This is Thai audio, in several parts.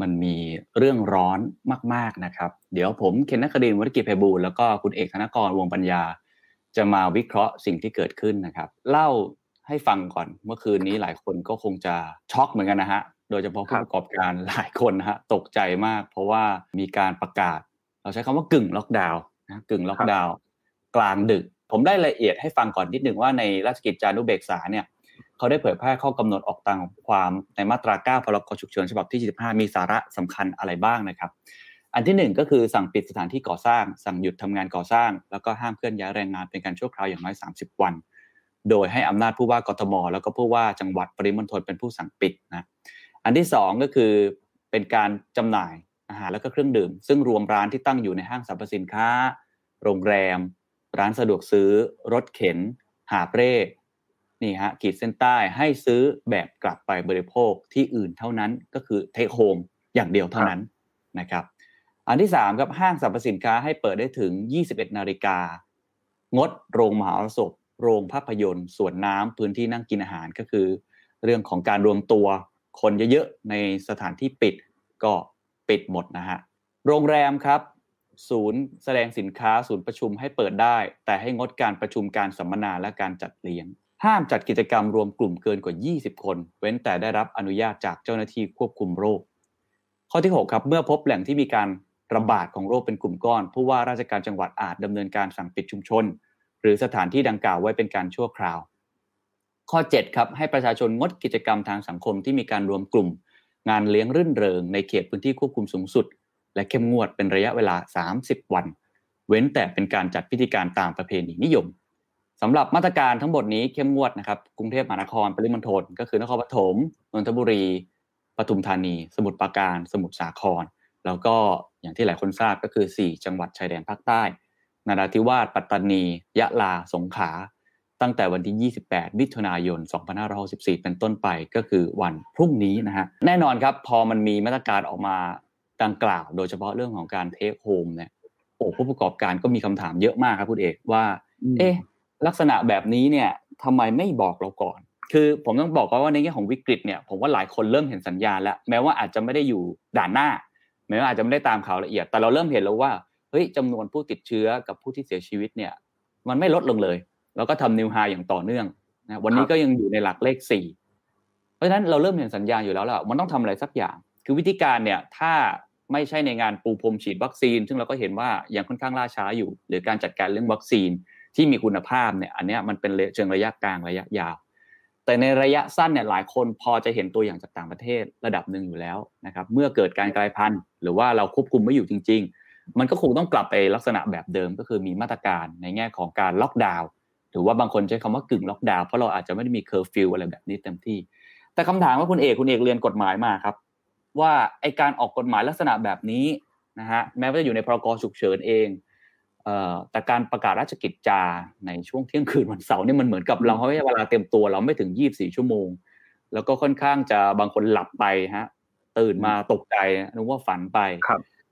มันมีเรื่องร้อนมาก ๆนะครับ เดี๋ยวผมเคนนักคดินวัฒกิจไพบูลย์แล้วก็คุณเอกธนกรวงปัญญา จะมาวิเคราะห์สิ่งที่เกิดขึ้นนะครับ เล่าให้ฟังก่อนเมื่อคืนนี้หลายคนก็คงจะช็อกเหมือนกันนะฮะโดยเฉพาะผู้ประกอบการหลายคนนะฮะตกใจมาก เพราะว่ามีการประกาศ เราใช้คำว่ากึ่งล็อกดาวน์นะกึ่งล็อกดาวน์กลางดึก ผมได้รายละเอียดให้ฟังก่อนนิดหนึ่งว่าในราชกิจจานุเบกษาเนี่ย เขาได้เผยแพร่ข้อกำหนดออกตามความในมาตรา 9 พรกฉุกเฉินฉบับที่25มีสาระสำคัญอะไรบ้างนะครับ อันที่หนึ่งก็คือสั่งปิดสถานที่ก่อสร้าง สั่งหยุดทำงานก่อสร้าง แล้วก็ห้ามเคลื่อนย้ายแรงงานเป็นการชั่วคราวอย่างน้อย 30 วัน โดยให้อำนาจผู้ว่ากทม แล้วก็ผู้ว่าจังหวัดปริมณฑลเป็นผู้สั่งปิดนะ อันที่สองก็คือเป็นการจำหน่ายอาหารแล้วก็เครื่องดื่ม ซึ่งรวมร้านที่ตั้งอยู่ในห้างสรรพสินค้า โรงแรม ร้านสะดวกซื้อ รถเข็น หาเร่ นี่ฮะขีดเส้นใต้ให้ซื้อแบบกลับไปบริโภคที่อื่นเท่านั้นก็คือเทคโฮมอย่างเดียวเท่านั้นนะครับ อันที่สามครับห้างสรรพสินค้าให้เปิดได้ถึง 21 นาฬิกางดโรงมหาสพโรงภาพยนตร์สวนน้ำพื้นที่นั่งกินอาหารก็คือ เรื่องของการรวมตัวคนเยอะๆในสถานที่ปิดก็ปิดหมดนะฮะโรงแรมครับ ศูนย์แสดงสินค้าศูนย์ประชุมให้เปิดได้ แต่ให้งดการประชุมการสัมมนาและการจัดเลี้ยง ห้ามจัดกิจกรรมรวมกลุ่มเกินกว่า 20 คน เว้นแต่ได้รับอนุญาตจากเจ้าหน้าที่ควบคุมโรค ข้อที่ 6 ครับ เมื่อพบแหล่งที่มีการระบาดของโรคเป็นกลุ่มก้อน ผู้ว่าราชการจังหวัดอาจดำเนินการสั่งปิดชุมชน หรือสถานที่ดังกล่าวไว้เป็นการชั่วคราว ข้อ 7 ครับให้ประชาชนงดกิจกรรมทางสังคมที่มีการรวมกลุ่ม งานเลี้ยงรื่นเริง ในเขตพื้นที่ควบคุมสูงสุด และเข้มงวดเป็นระยะเวลา 30 วัน เว้นแต่เป็นการจัดพิธีการตามประเพณีนิยม สำหรับมาตรการทั้งหมดนี้เข้มงวดนะครับกรุงเทพมหานครปริมณฑลก็คือนครปฐมนนทบุรีปทุมธานี สมุทรปราการ สมุทรสาคร แล้วก็อย่างที่หลายคนทราบก็คือ 4 จังหวัดชายแดนภาคใต้นราธิวาสปัตตานี ยะลาสงขลาตั้งแต่วันที่ 28 มิถุนายน 2564 เป็นต้นไปก็คือวันพรุ่งนี้นะฮะแน่นอนครับพอมันมีมาตรการออกมาดังกล่าว โดยเฉพาะเรื่องของการเทคโฮมเนี่ยโอ้ผู้ประกอบการก็มีคำถามเยอะมากครับคุณเอกว่า เอ๊ะ ลักษณะแบบนี้เนี่ยทำไมไม่บอกเราก่อน คือผมต้องบอกว่าในแง่ของวิกฤตเนี่ยผมว่าหลายคนเริ่มเห็นสัญญาณแล้วแม้ว่าอาจจะไม่ได้อยู่ด่านหน้า แม้ว่าอาจจะไม่ได้ตามข่าวละเอียด แต่เราเริ่มเห็นแล้วว่าเฮ้ยจำนวนผู้ติดเชื้อกับผู้ที่เสียชีวิตเนี่ย มันไม่ลดลงเลย แล้วก็ทำนิวไฮอย่างต่อเนื่องนะวันนี้ก็ยังอยู่ในหลักเลขสี่เพราะฉะนั้นเราเริ่มเห็นสัญญาณอยู่แล้วล่ะมันต้องทำอะไรสักอย่าง คือวิธีการเนี่ยถ้าไม่ใช่ในงานปูพรมฉีดวัคซีน ซึ่งเราก็เห็นว่ายังค่อนข้างล่าช้าอยู่ หรือการจัดการเรื่องวัคซีน ที่มีคุณภาพเนี่ยอันนี้มันเป็นเชิงระยะกลางระยะยาว แต่ในระยะสั้นเนี่ยหลายคนพอจะเห็นตัวอย่างจากต่างประเทศระดับหนึ่งอยู่แล้วนะครับเมื่อเกิดการกลายพันธุ์ หรือว่าเราควบคุมไม่อยู่จริง ๆ มันก็คงต้องกลับไปลักษณะแบบเดิมก็คือมีมาตรการในแง่ของการล็อกดาวน์หรือว่าบางคนใช้คำว่ากึ่งล็อกดาวน์เพราะเราอาจจะไม่ได้มีเคอร์ฟิวอะไรแบบนี้เต็มที่ แต่คำถามว่าคุณเอกคุณเอกเรียนกฎหมายมาครับ ว่าไอการออกกฎหมายลักษณะแบบนี้นะฮะแม้ว่าจะอยู่ในพรกฉุกเฉินเอง แต่การประกาศราชกิจจาในช่วงเที่ยงคืนวันเสาร์นี่มันเหมือนกับเราให้เวลาเตรียมตัวเราไม่ถึง 24 ชั่วโมง แล้วก็ค่อนข้างจะบางคนหลับไปฮะตื่นมาตกใจนึกว่าฝันไป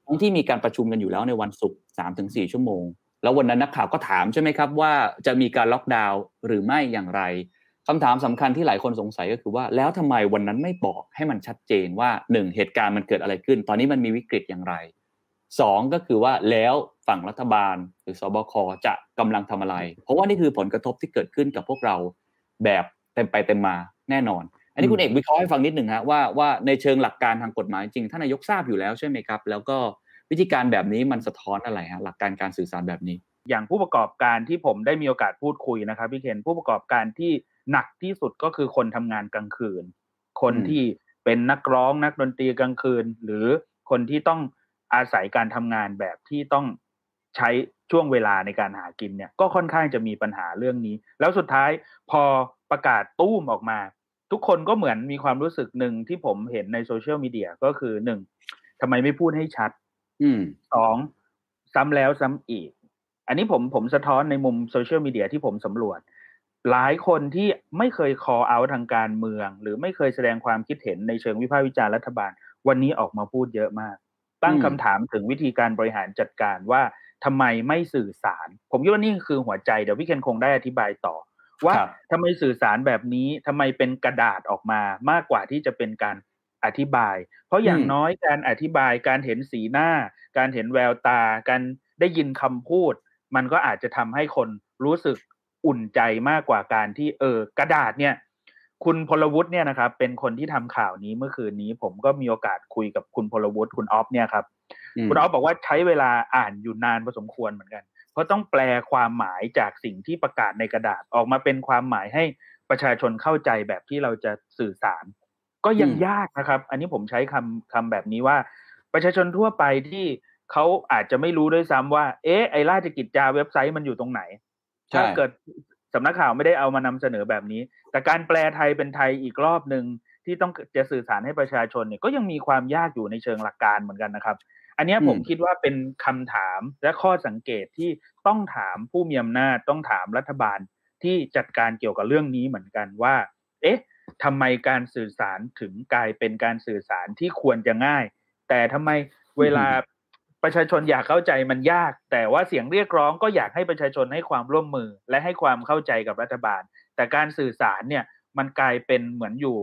ทั้งที่มีการประชุมกันอยู่แล้วในวันศุกร์สามถึงสี่ชั่วโมง แล้ววันนั้นนักข่าวก็ถามใช่ไหมครับว่าจะมีการล็อกดาวน์หรือไม่อย่างไรคำถามสำคัญที่หลายคนสงสัยก็คือว่าแล้วทำไมวันนั้นไม่บอกให้มันชัดเจนว่าหนึ่งเหตุการณ์มันเกิดอะไรขึ้น ตอนนี้มันมีวิกฤตอย่างไร สองก็คือว่าแล้วฝั่งรัฐบาลหรือสบคจะกำลังทำอะไร เพราะว่านี่คือผลกระทบที่เกิดขึ้นกับพวกเราแบบเต็มไปเต็มมาแน่นอน อันนี้คุณเอกวิเคราะห์ให้ฟังนิดหนึ่งฮะว่าว่าในเชิงหลักการทางกฎหมายจริงท่านนายกทราบอยู่แล้วใช่ไหมครับ แล้วก็วิธีการแบบนี้มันสะท้อนอะไรฮะหลักการการสื่อสารแบบนี้ อย่างผู้ประกอบการที่ผมได้มีโอกาสพูดคุยนะครับพี่เคนผู้ประกอบการที่หนักที่สุดก็คือคนทำงานกลางคืน คนที่เป็นนักร้องนักดนตรีกลางคืน หรือคนที่ต้อง อาศัยการทำงานแบบที่ต้องใช้ช่วงเวลาในการหากินเนี่ย ก็ค่อนข้างจะมีปัญหาเรื่องนี้ แล้วสุดท้ายพอประกาศตู้มออกมา ทุกคนก็เหมือนมีความรู้สึกหนึ่งที่ผมเห็นในโซเชียลมีเดียก็คือหนึ่งทำไมไม่พูดให้ชัดอืมสองซ้ำแล้วซ้ำอีก อันนี้ผมผมสะท้อนในมุมโซเชียลมีเดียที่ผมสำรวจ หลายคนที่ไม่เคย call out ทางการเมือง หรือไม่เคยแสดงความคิดเห็นในเชิงวิพากษ์วิจารณ์รัฐบาล วันนี้ออกมาพูดเยอะมาก ตั้งอืมคำถามถึงวิธีการบริหารจัดการว่าทำไมไม่สื่อสาร ผมคิดว่านี่คือหัวใจเดี๋ยวพี่เคนคงได้อธิบายต่อ ว่าครับทำไมสื่อสารแบบนี้ทำไมเป็นกระดาษออกมามากกว่าที่จะเป็นการอธิบาย เพราะอย่างอืมน้อยการอธิบายการเห็นสีหน้า การเห็นแววตา การได้ยินคำพูด มันก็อาจจะทำให้คนรู้สึกอุ่นใจมากกว่าการที่เออกระดาษเนี่ย คุณพลวุฒิเนี่ยนะครับ เป็นคนที่ทำข่าวนี้เมื่อคืนนี้ ผมก็มีโอกาสคุยกับคุณพลวุฒิคุณออฟเนี่ยครับมคุณออฟบอกว่าใช้เวลาอ่านอยู่นานพอสมควรเหมือนกัน เพราะต้องแปลความหมายจากสิ่งที่ประกาศในกระดาษออกมาเป็นความหมายให้ประชาชนเข้าใจแบบที่เราจะสื่อสาร ก็ยังอืมยากนะครับ อันนี้ผมใช้คำคำแบบนี้ว่า ประชาชนทั่วไปที่เขาอาจจะไม่รู้ด้วยซ้ำว่า เอ๊ะไอราชกิจจาเว็บไซต์มันอยู่ตรงไหนใช่ถ้าเกิด สำนักข่าวไม่ได้เอามานำเสนอแบบนี้ แต่การแปลไทยเป็นไทยอีกรอบหนึ่งที่ต้องจะสื่อสารให้ประชาชนเนี่ยก็ยังมีความยากอยู่ในเชิงหลักการเหมือนกันนะครับ อันเนี้ยอืมผมคิดว่าเป็นคำถามและข้อสังเกตที่ต้องถามผู้มีอำนาจต้องถามรัฐบาลที่จัดการเกี่ยวกับเรื่องนี้เหมือนกันว่า เอ๊ะทำไมการสื่อสารถึงกลายเป็นการสื่อสารที่ควรจะง่าย แต่ทำไมเวลา ประชาชนอยากเข้าใจมันยาก แต่ว่าเสียงเรียกร้องก็อยากให้ประชาชนให้ความร่วมมือและให้ความเข้าใจกับรัฐบาล แต่การสื่อสารเนี่ยมันกลายเป็นเหมือนอยู่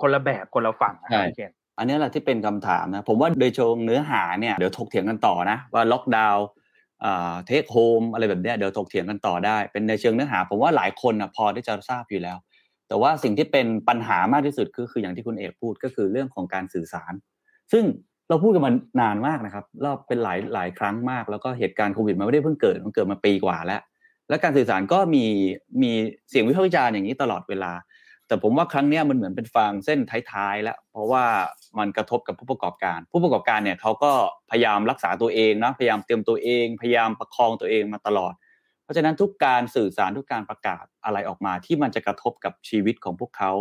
คนละแบบคนละฝั่งนะใช่พี่เคนอันนี้แหละที่เป็นคำถามนะ ผมว่าโดยเชิงเนื้อหาเนี่ยเดี๋ยวถกเถียงกันต่อนะว่าล็อกดาวน์เทคโฮมอะไรแบบเนี้ยเดี๋ยวถกเถียงกันต่อได้ เป็นในเชิงเนื้อหา ผมว่าหลายคนนะพอที่จะทราบอยู่แล้ว แต่ว่าสิ่งที่เป็นปัญหามากที่สุดก็คืออย่างที่คุณเอกพูดก็คือเรื่องของการสื่อสาร ซึ่ง เราพูดกันมานานมากนะครับรอบเป็นหลายหลายครั้งมาก แล้วก็เหตุการณ์โควิดมันไม่ได้เพิ่งเกิดมันเกิดมาปีกว่าแล้ว และการสื่อสารก็มีมีเสียงวิพากษ์วิจารณ์อย่างนี้ตลอดเวลา แต่ผมว่าครั้งนี้มันเหมือนเป็นฟางเส้นท้ายๆแล้ว เพราะว่ามันกระทบกับผู้ประกอบการ ผู้ประกอบการเนี่ยเขาก็พยายามรักษาตัวเองนะพยายามเตรียมตัวเอง พยายามประคองตัวเองมาตลอด เพราะฉะนั้นทุกการสื่อสารทุกการประกาศอะไรออกมา ที่มันจะกระทบกับชีวิตของพวกเขา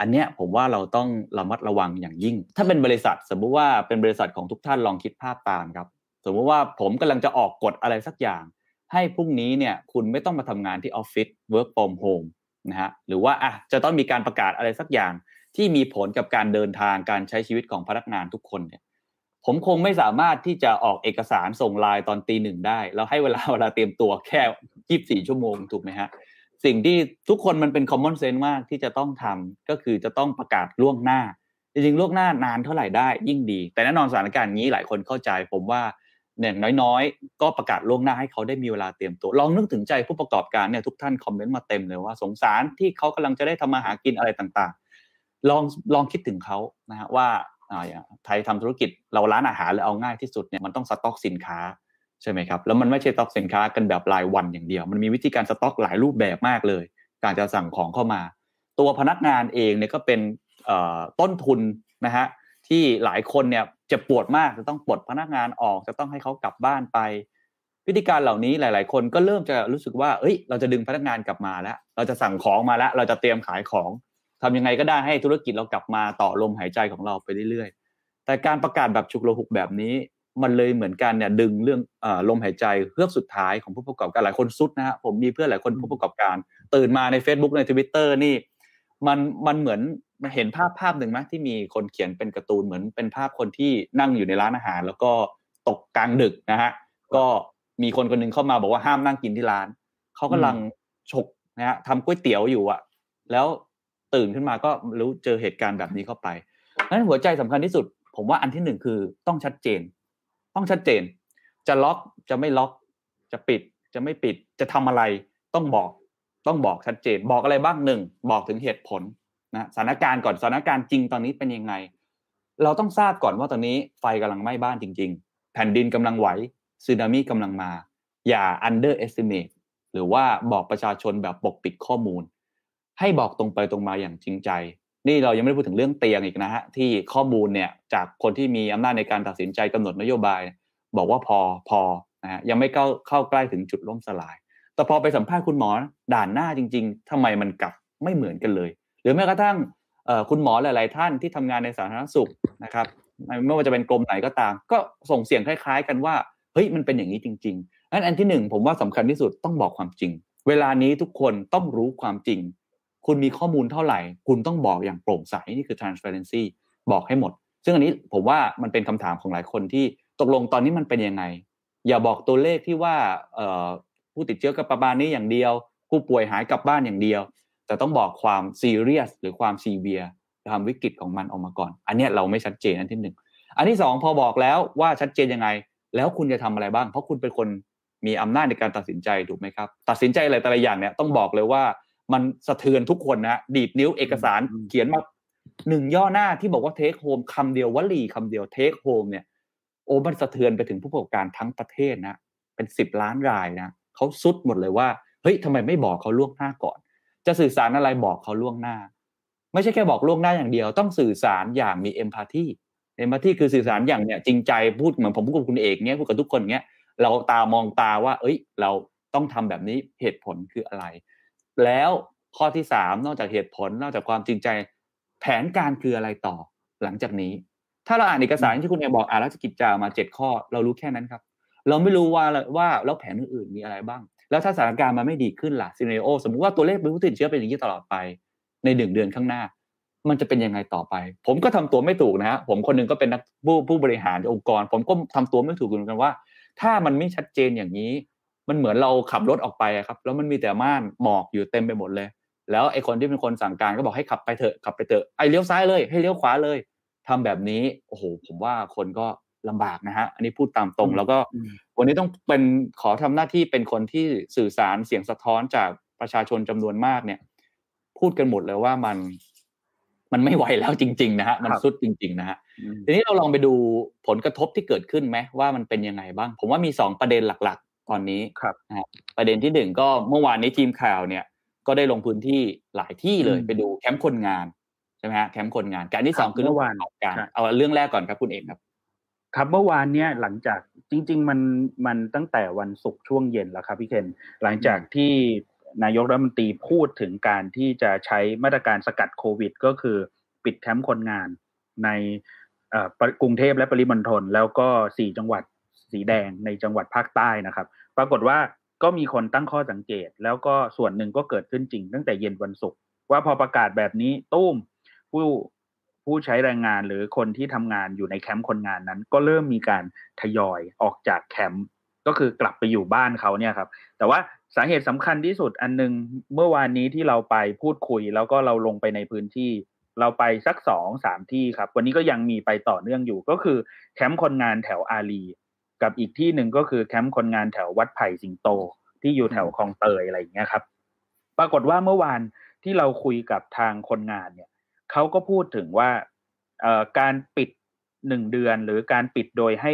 อันเนี้ยผมว่าเราต้องระมัดระวังอย่างยิ่ง ถ้าเป็นบริษัท สมมุติว่าเป็นบริษัทของทุกท่านลองคิดภาพตามครับ สมมุติว่าผมกำลังจะออกกฎอะไรสักอย่าง ให้พรุ่งนี้เนี่ยคุณไม่ต้องมาทำงานที่ออฟฟิศ work from home นะฮะหรือว่าอะจะต้องมีการประกาศอะไรสักอย่าง ที่มีผลกับการเดินทางการใช้ชีวิตของพนักงานทุกคนเนี่ยผมคงไม่สามารถที่จะออกเอกสารส่งไลน์ตอนตีหนึ่งได้ แล้วให้เวลาเวลาเตรียมตัวแค่ยี่สี่ชั่วโมงถูกไหมฮะ สิ่งที่ทุกคนมันเป็น common sense มากที่จะต้องทำก็คือจะต้องประกาศล่วงหน้า จริงๆล่วงหน้านานเท่าไหร่ได้ยิ่งดี แต่แน่นอนสถานการณ์นี้หลายคนเข้าใจ ผมว่าอย่างน้อยๆ ก็ประกาศล่วงหน้าให้เขาได้มีเวลาเตรียมตัว ลองนึกถึงใจผู้ประกอบการเนี่ยทุกท่านคอมเมนต์มาเต็มเลยว่าสงสารที่เขากำลังจะได้ทำมาหากินอะไรต่างๆ ลองลองคิดถึงเขานะฮะว่าอ่าอย่างไทยทำธุรกิจเราร้านอาหารแล้วเอาง่ายที่สุดเนี่ยมันต้องสต็อกสินค้า ใช่ไหมครับแล้วมันไม่ใช่สต็อกสินค้ากันแบบรายวันอย่างเดียว มันมีวิธีการสต็อกหลายรูปแบบมากเลย การจะสั่งของเข้ามา ตัวพนักงานเองเนี่ยก็เป็นต้นทุนนะฮะที่หลายคนเนี่ยจ็บปวดมากจะต้องปลดพนักงานออกจะต้องให้เขากลับบ้านไป วิธีการเหล่านี้หลาย ๆ คนก็เริ่มจะรู้สึกว่า เอ้ย เราจะดึงพนักงานกลับมาแล้ว เราจะสั่งของมาแล้ว เราจะเตรียมขายของทำยังไงก็ได้ให้ธุรกิจเรากลับมาต่อลมหายใจของเราไปเรื่อย ๆ แต่การประกาศแบบฉุกระหุกแบบนี้ มันเลยเหมือนกันเนี่ยดึงเรื่องเอ่อลมหายใจเพื่อกสุดท้ายของผู้ประกอบการหลายคนสุดนะฮะผมมีเพื่อนหลายคนผู้ประกอบการ ตื่นมาใน Facebook ใน Twitter นี่มันมันเหมือนมันเห็นภาพภาพหนึ่งไหมที่มีคนเขียนเป็นการ์ตูนเหมือนเป็นภาพคนที่นั่งอยู่ในร้านอาหาร แล้วก็ตกกลางดึกนะฮะก็มีคนคนหนึงเข้ามาบอกว่าห้ามนั่งกินที่ร้านเขากำลังฉกนะฮะทำก๋วยเตี๋ยวอยู่อะแล้วตื่นขึ้นมาก็รู้เจอเหตุการณ์แบบนี้เข้าไปนั้นหัวใจสำคัญที่สุด ผมว่าอันที่หนึ่งคือต้องชัดเจน ต้องชัดเจน จะล็อกจะไม่ล็อก จะปิด จะไม่ปิด จะทำอะไรต้องบอก ต้องบอกชัดเจน บอกอะไรบ้างหนึ่งบอกถึงเหตุผลนะสถานการณ์ก่อนสถานการณ์จริงตอนนี้เป็นยังไง เราต้องทราบก่อนว่าตอนนี้ไฟกำลังไหม้บ้านจริง ๆ แผ่นดินกำลังไหวสึนามิกำลังมา อย่า underestimate หรือว่าบอกประชาชนแบบปกปิดข้อมูล ให้บอกตรงไปตรงมาอย่างจริงใจ นี่เรายังไม่ได้พูดถึงเรื่องเตียงอีกนะฮะที่ข้อมูลเนี่ยจากคนที่มีอำนาจในการตัดสินใจกำหนดนโยบาย บอกว่าพอพอนะฮะยังไม่เข้าเข้าใกล้ถึงจุดล่มสลาย แต่พอไปสัมภาษณ์คุณหมอด่านหน้าจริง ๆทำไมมันกลับไม่เหมือนกันเลย หรือแม้กระทั่งคุณหมอหลาย ๆ ท่านที่ทำงานในสาธารณสุขนะครับไม่ว่าจะเป็นกรมไหนก็ตาม ก็ส่งเสียงคล้าย ๆ กันว่าเฮ้ยมันเป็นอย่างนี้จริงๆนั้นอันที่หนึ่งผมว่าสำคัญที่สุดต้องบอกความจริง เวลานี้ทุกคนต้องรู้ความจริง คุณมีข้อมูลเท่าไหร่ คุณต้องบอกอย่างโปร่งใสนี่คือ transparency บอกให้หมด ซึ่งอันนี้ผมว่ามันเป็นคำถามของหลายคนที่ตกลงตอนนี้มันเป็นยังไง อย่าบอกตัวเลขที่ว่าผู้ติดเชื้อกับประมาณนี้อย่างเดียว ผู้ป่วยหายกลับบ้านอย่างเดียว แต่ต้องบอกความซีเรียสหรือความซีเวียความวิกฤตของมันออกมาก่อน อันนี้เราไม่ชัดเจนอันที่หนึ่งอันที่สองพอบอกแล้วว่าชัดเจนยังไง แล้วคุณจะทำอะไรบ้าง เพราะคุณเป็นคนมีอำนาจในการตัดสินใจถูกไหมครับ ตัดสินใจอะไรแต่ละอย่างเนี่ยต้องบอกเลยว่า มันสะเทือนทุกคนนะดีดนิ้วเอกสารเขียนมาหนึ่งย่อหน้าที่บอกว่าเทคโฮมคำเดียววลีคำเดียวเทคโฮมเนี่ย โอ้มันสะเทือนไปถึงผู้ประกอบการทั้งประเทศนะเป็นสิบล้านรายนะเขาซุดหมดเลยว่าเฮ้ยทำไมไม่บอกเขาล่วงหน้าก่อน จะสื่อสารอะไรบอกเขาล่วงหน้า ไม่ใช่แค่บอกล่วงหน้าอย่างเดียว ต้องสื่อสารอย่างมีเอมพัตตีเอมพัตตีคือสื่อสารอย่างเนี่ยจริงใจพูดเหมือนผมพูดกับคุณเอกเนี้ยพูดกับทุกคนเนี้ยเราตามองตาว่า เอ้ย เราต้องทำแบบนี้เหตุผลคืออะไร แล้วข้อที่สามนอกจากเหตุผลนอกจากความจริงใจ แผนการคืออะไรต่อหลังจากนี้ ถ้าเราอ่านเอกสารที่คุณเอกบอกอ่านแล้วจะกิจจามาเจ็ดข้อ เรารู้แค่นั้นครับ เราไม่รู้ว่าว่าแล้วแผนอื่นๆมีอะไรบ้าง แล้วถ้าสถานการณ์มันไม่ดีขึ้นล่ะซีเนโอสมมติว่าตัวเลขผู้ติดเชื้อเป็นอย่างนี้ตลอดไปในหนึ่งเดือนข้างหน้า มันจะเป็นยังไงต่อไป ผมก็ทำตัวไม่ถูกนะฮะผมคนนึงก็เป็นนักผู้ผู้บริหารองค์กร ผมก็ทำตัวไม่ถูกเหมือนกันว่า ถ้ามันไม่ชัดเจนอย่างนี้ มันเหมือนเราขับรถออกไปครับ แล้วมันมีแต่ม่านหมอกอยู่เต็มไปหมดเลย แล้วไอ้คนที่เป็นคนสั่งการก็บอกให้ขับไปเถอะขับไปเถอะไอ้เลี้ยวซ้ายเลย ให้เลี้ยวขวาเลยทำแบบนี้โอ้โหผมว่าคนก็ลำบากนะฮะอันนี้พูดตามตรง แล้วก็วันนี้ต้องเป็นขอทำหน้าที่เป็นคนที่สื่อสารเสียงสะท้อนจากประชาชนจำนวนมากเนี่ย พูดกันหมดเลยว่ามันมันไม่ไหวแล้วจริง ๆ นะฮะมันสุดจริง ๆ นะฮะทีนี้เราลองไปดูผลกระทบที่เกิดขึ้นไหมว่ามันเป็นยังไงบ้าง ผมว่ามีสองประเด็นหลักๆ ตอนนี้ครับนะประเด็นที่หนึ่งก็เมื่อวานนี้ทีมข่าวเนี่ย ก็ได้ลงพื้นที่หลายที่เลยไปดูแคมป์คนงานใช่ไหมฮะแคมป์คนงานการที่สองคือเรื่องวานการเอาเรื่องแรกก่อนครับคุณเอกครับ ครับเมื่อวานเนี้ยหลังจากจริง ๆ มันมันตั้งแต่วันศุกร์ช่วงเย็นแล้วครับพี่เคนหลังจากที่นายกรัฐมนตรีพูดถึงการที่จะใช้มาตรการสกัดโควิด ก็คือปิดแคมป์คนงานในกรุงเทพและปริมณฑลแล้วก็สี่จังหวัด สีแดงในจังหวัดภาคใต้นะครับ ปรากฏว่าก็มีคนตั้งข้อสังเกต แล้วก็ส่วนหนึ่งก็เกิดขึ้นจริง ตั้งแต่เย็นวันศุกร์ว่าพอประกาศแบบนี้ตุ้มผู้ผู้ใช้แรงงานหรือคนที่ทำงานอยู่ในแคมป์คนงานนั้น ก็เริ่มมีการทยอยออกจากแคมป์ก็คือกลับไปอยู่บ้านเขาเนี่ยครับ แต่ว่าสาเหตุสำคัญที่สุดอันนึงเมื่อวานนี้ที่เราไปพูดคุย แล้วก็เราลงไปในพื้นที่ เราไปสักสองสามที่ครับ วันนี้ก็ยังมีไปต่อเนื่องอยู่ก็คือแคมป์คนงานแถวอารี กับอีกที่หนึ่งก็คือแคมป์คนงานแถววัดไผ่สิงโต ที่อยู่แถวคลองเตยอะไรอย่างเงี้ยครับ ปรากฏว่าเมื่อวานที่เราคุยกับทางคนงานเนี่ยเขาก็พูดถึงว่าการปิดหนึ่งเดือนหรือการปิดโดยให้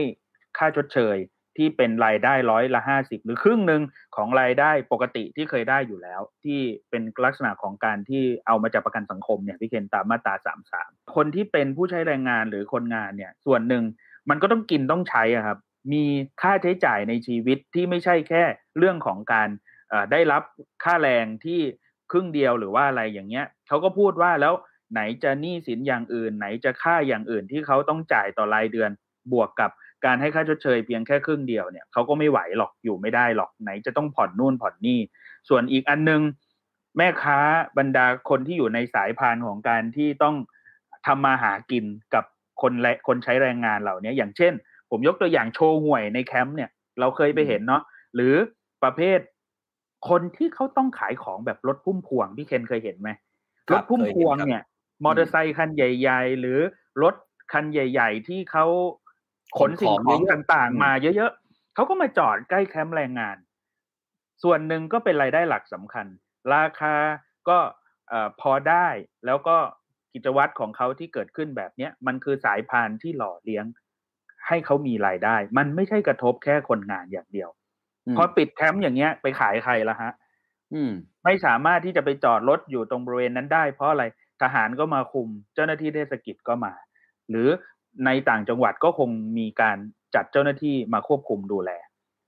ค่าชดเชยที่เป็นรายได้ร้อยละห้าสิบหรือครึ่งหนึ่งของรายได้ปกติที่เคยได้อยู่แล้ว ที่เป็นลักษณะของการที่เอามาจากประกันสังคมเนี่ยพี่เคนตามมาตราสามสามคนที่เป็นผู้ใช้แรงงานหรือคนงานเนี่ย ส่วนหนึ่งมันก็ต้องกินต้องใช้อะครับ มีค่าใช้จ่ายในชีวิตที่ไม่ใช่แค่เรื่องของการได้รับค่าแรงที่ครึ่งเดียวหรือว่าอะไรอย่างเงี้ยเขาก็พูดว่าแล้วไหนจะหนี้สินอย่างอื่น ไหนจะค่าอย่างอื่นที่เขาต้องจ่ายต่อรายเดือนบวกกับการให้ค่าชดเชยเพียงแค่ครึ่งเดียวเนี่ยเขาก็ไม่ไหวหรอกอยู่ไม่ได้หรอกไหนจะต้องผ่อนนู่นผ่อนนี่ ส่วนอีกอันนึง แม่ค้าบรรดาคนที่อยู่ในสายพานของการที่ต้องทำมาหากินกับคนและคนใช้แรงงานเหล่านี้อย่างเช่น ผมยกตัวอย่างโชว์หวยในแคมป์เนี่ย เราเคยไปเห็นเนาะหรือประเภท คนที่เขาต้องขายของแบบรถพุ่มพวงพี่เคนเคยเห็นไหมรถพุ่มพวงเนี่ย มอเตอร์ไซคันใหญ่ ๆ หรือรถคันใหญ่ ๆ ที่เขาขนสิ่งของต่างๆ มาเยอะๆเขาก็มาจอดใกล้แคมป์แรงงาน ส่วนหนึ่งก็เป็นรายได้หลักสำคัญ ราคาก็พอได้แล้วก็กิจวัตรของเขาที่เกิดขึ้นแบบเนี้ยมันคือสายพานที่หล่อเลี้ยง ให้เขามีรายได้ มันไม่ใช่กระทบแค่คนงานอย่างเดียว พอปิดแคมป์อย่างเงี้ยไปขายใครละฮะไม่สามารถที่จะไปจอดรถอยู่ตรงบริเวณนั้นได้ เพราะอะไรทหารก็มาคุม เจ้าหน้าที่เทศกิจก็มา หรือในต่างจังหวัดก็คงมีการจัดเจ้าหน้าที่มาควบคุมดูแล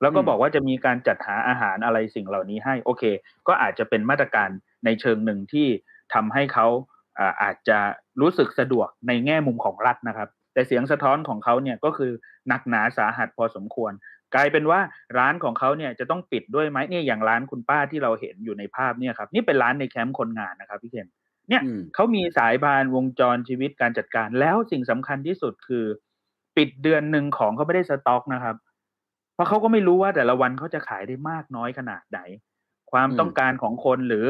แล้วก็บอกว่าจะมีการจัดหาอาหารอะไรสิ่งเหล่านี้ให้ โอเค ก็อาจจะเป็นมาตรการในเชิงหนึ่งที่ทำให้เขาอาจจะรู้สึกสะดวกในแง่มุมของรัฐนะครับ แต่เสียงสะท้อนของเขาเนี่ยก็คือหนักหนาสาหัสพอสมควร กลายเป็นว่าร้านของเขาเนี่ยจะต้องปิดด้วยไหมเนี่ยอย่างร้านคุณป้าที่เราเห็นอยู่ในภาพเนี่ยครับนี่เป็นร้านในแคมป์คนงานนะครับพี่เคนเนี่ยเขามีสายพานวงจรชีวิตการจัดการ แล้วสิ่งสำคัญที่สุดคือ ปิดเดือนหนึ่งของเขาไม่ได้สต็อกนะครับ เพราะเขาก็ไม่รู้ว่าแต่ละวันเขาจะขายได้มากน้อยขนาดไหน ความต้องการของคนหรือ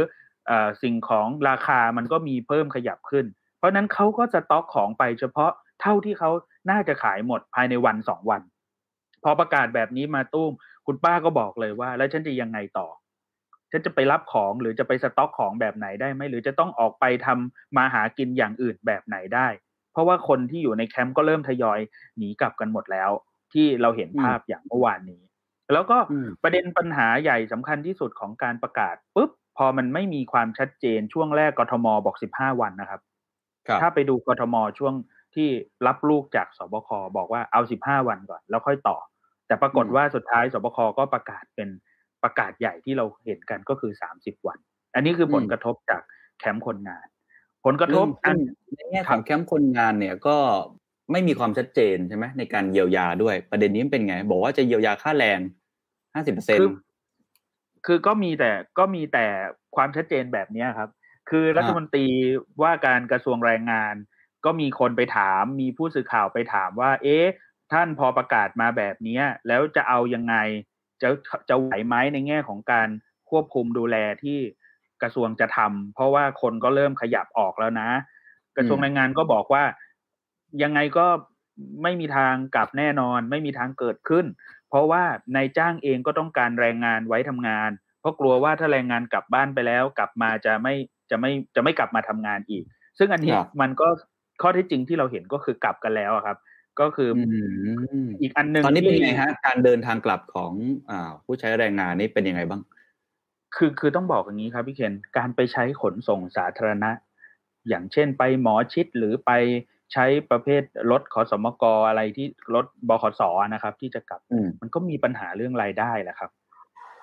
อสิ่งของราคามันก็มีเพิ่มขยับขึ้น เพราะนั้นเขาก็จะต็อกของไปเฉพาะ เท่าที่เขาน่าจะขายหมดภายในวันสองวัน พอประกาศแบบนี้มาตุ้ม คุณป้าก็บอกเลยว่า แล้วฉันจะยังไงต่อ ฉันจะไปรับของหรือจะไปสต็อกของแบบไหนได้ไหมหรือจะต้องออกไปทำมาหากินอย่างอื่นแบบไหนได้ เพราะว่าคนที่อยู่ในแคมป์ก็เริ่มทยอยหนีกลับกันหมดแล้ว ที่เราเห็นภาพอย่างเมื่อวานนี้ แล้วก็ประเด็นปัญหาใหญ่สำคัญที่สุดของการประกาศปุ๊บพอมันไม่มีความชัดเจนช่วงแรกกทมบอกสิบห้าวันนะครับ ถ้าไปดูกทมช่วง ที่รับลูกจากสบคบอกว่าเอาสิบห้าวันก่อน แล้วค่อยต่อ แต่ปรากฏว่าสุดท้ายสบคก็ประกาศเป็นประกาศใหญ่ที่เราเห็นกันก็คือสามสิบวัน อันนี้คือผลกระทบจากแคมป์คนงาน ผลกระทบอันในแง่ของแคมป์คนงานเนี่ยก็ไม่มีความชัดเจนใช่ไหมในการเยียวยาด้วยประเด็นนี้เป็นไง บอกว่าจะเยียวยาค่าแรงห้าสิบเปอร์เซ็นต์คือก็มีแต่ก็มีแต่ความชัดเจนแบบนี้ครับ คือรัฐมนตรีว่าการกระทรวงแรงงาน ก็มีคนไปถามมีผู้สื่อข่าวไปถามว่า เอ๊ะ ท่านพอประกาศมาแบบนี้แล้วจะเอายังไงจะจะไหวไหมในแง่ของการควบคุมดูแลที่กระทรวงจะทำเพราะว่าคนก็เริ่มขยับออกแล้วนะ กระทรวงแรงงานก็บอกว่ายังไงก็ไม่มีทางกลับแน่นอน ไม่มีทางเกิดขึ้น เพราะว่านายจ้างเองก็ต้องการแรงงานไว้ทำงาน เพราะกลัวว่าถ้าแรงงานกลับบ้านไปแล้ว กลับมาจะไม่จะไม่จะไม่กลับมาทำงานอีก ซึ่งอันนี้มันก็ ข้อที่จริงที่เราเห็นก็คือกลับกันแล้วครับ ก็คืออีกอันหนึ่งตอนนี้เป็นยังไงฮะการเดินทางกลับของอผู้ใช้แรงงานนี่เป็นยังไงบ้าง คือคือต้องบอกอย่างนี้ครับพี่เคนการไปใช้ขนส่งสาธารณะ อย่างเช่นไปหมอชิดหรือไปใช้ประเภทรถขอสมกอะไรที่รถบขสนะครับ ที่จะกลับมันก็มีปัญหาเรื่องรายได้แหละครับ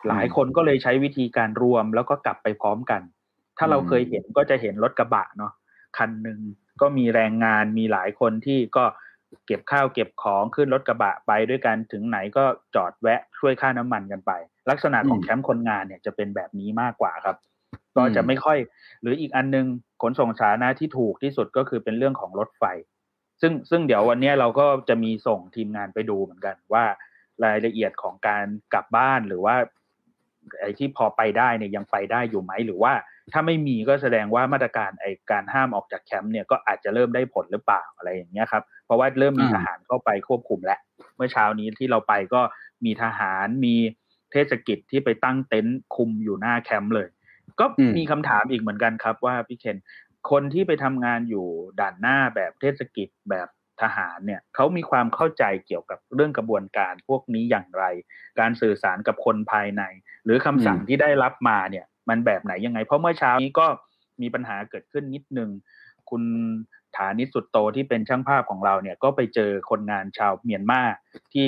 หลายคนก็เลยใช้วิธีการรวมแล้วก็กลับไปพร้อมกัน ถ้าเราเคยเห็นก็จะเห็นรถกระบะเนาะ คันหนึ่งก็มีแรงงานมีหลายคนที่ก็เก็บข้าวเก็บของขึ้นรถกระบะไปด้วยกันถึงไหนก็จอดแวะช่วยค่าน้ำมันกันไป ลักษณะของแคมป์คนงานเนี่ยจะเป็นแบบนี้มากกว่าครับ ก็จะไม่ค่อย หรืออีกอันนึงขนส่งสาธารณะที่ถูกที่สุดก็คือเป็นเรื่องของรถไฟ ซึ่งซึ่งเดี๋ยววันนี้เราก็จะมีส่งทีมงานไปดูเหมือนกันว่ารายละเอียดของการกลับบ้านหรือว่าไอ้ที่พอไปได้เนี่ยยังไปได้อยู่ไหมหรือว่า ถ้าไม่มีก็แสดงว่ามาตรการไอ้การห้ามออกจากแคมป์เนี่ยก็อาจจะเริ่มได้ผลหรือเปล่าอะไรอย่างเงี้ยครับ เพราะว่าเริ่มมีทหารเข้าไปควบคุมแล้วเมื่อเช้านี้ที่เราไปก็มีทหารมีเทศกิจที่ไปตั้งเต็นท์คุมอยู่หน้าแคมป์เลย ก็มีคำถามอีกเหมือนกันครับว่าพี่เคนคนที่ไปทำงานอยู่ด่านหน้าแบบเทศกิจแบบ ทหารเนี่ยเขามีความเข้าใจเกี่ยวกับเรื่องกระบวนการพวกนี้อย่างไร การสื่อสารกับคนภายใน หรือคำสั่งที่ได้รับมาเนี่ย มันแบบไหนยังไง เพราะเมื่อเช้านี้ก็มีปัญหาเกิดขึ้นนิดนึง คุณฐานิสุดโตที่เป็นช่างภาพของเราเนี่ยก็ไปเจอคนงานชาวเมียนมาที่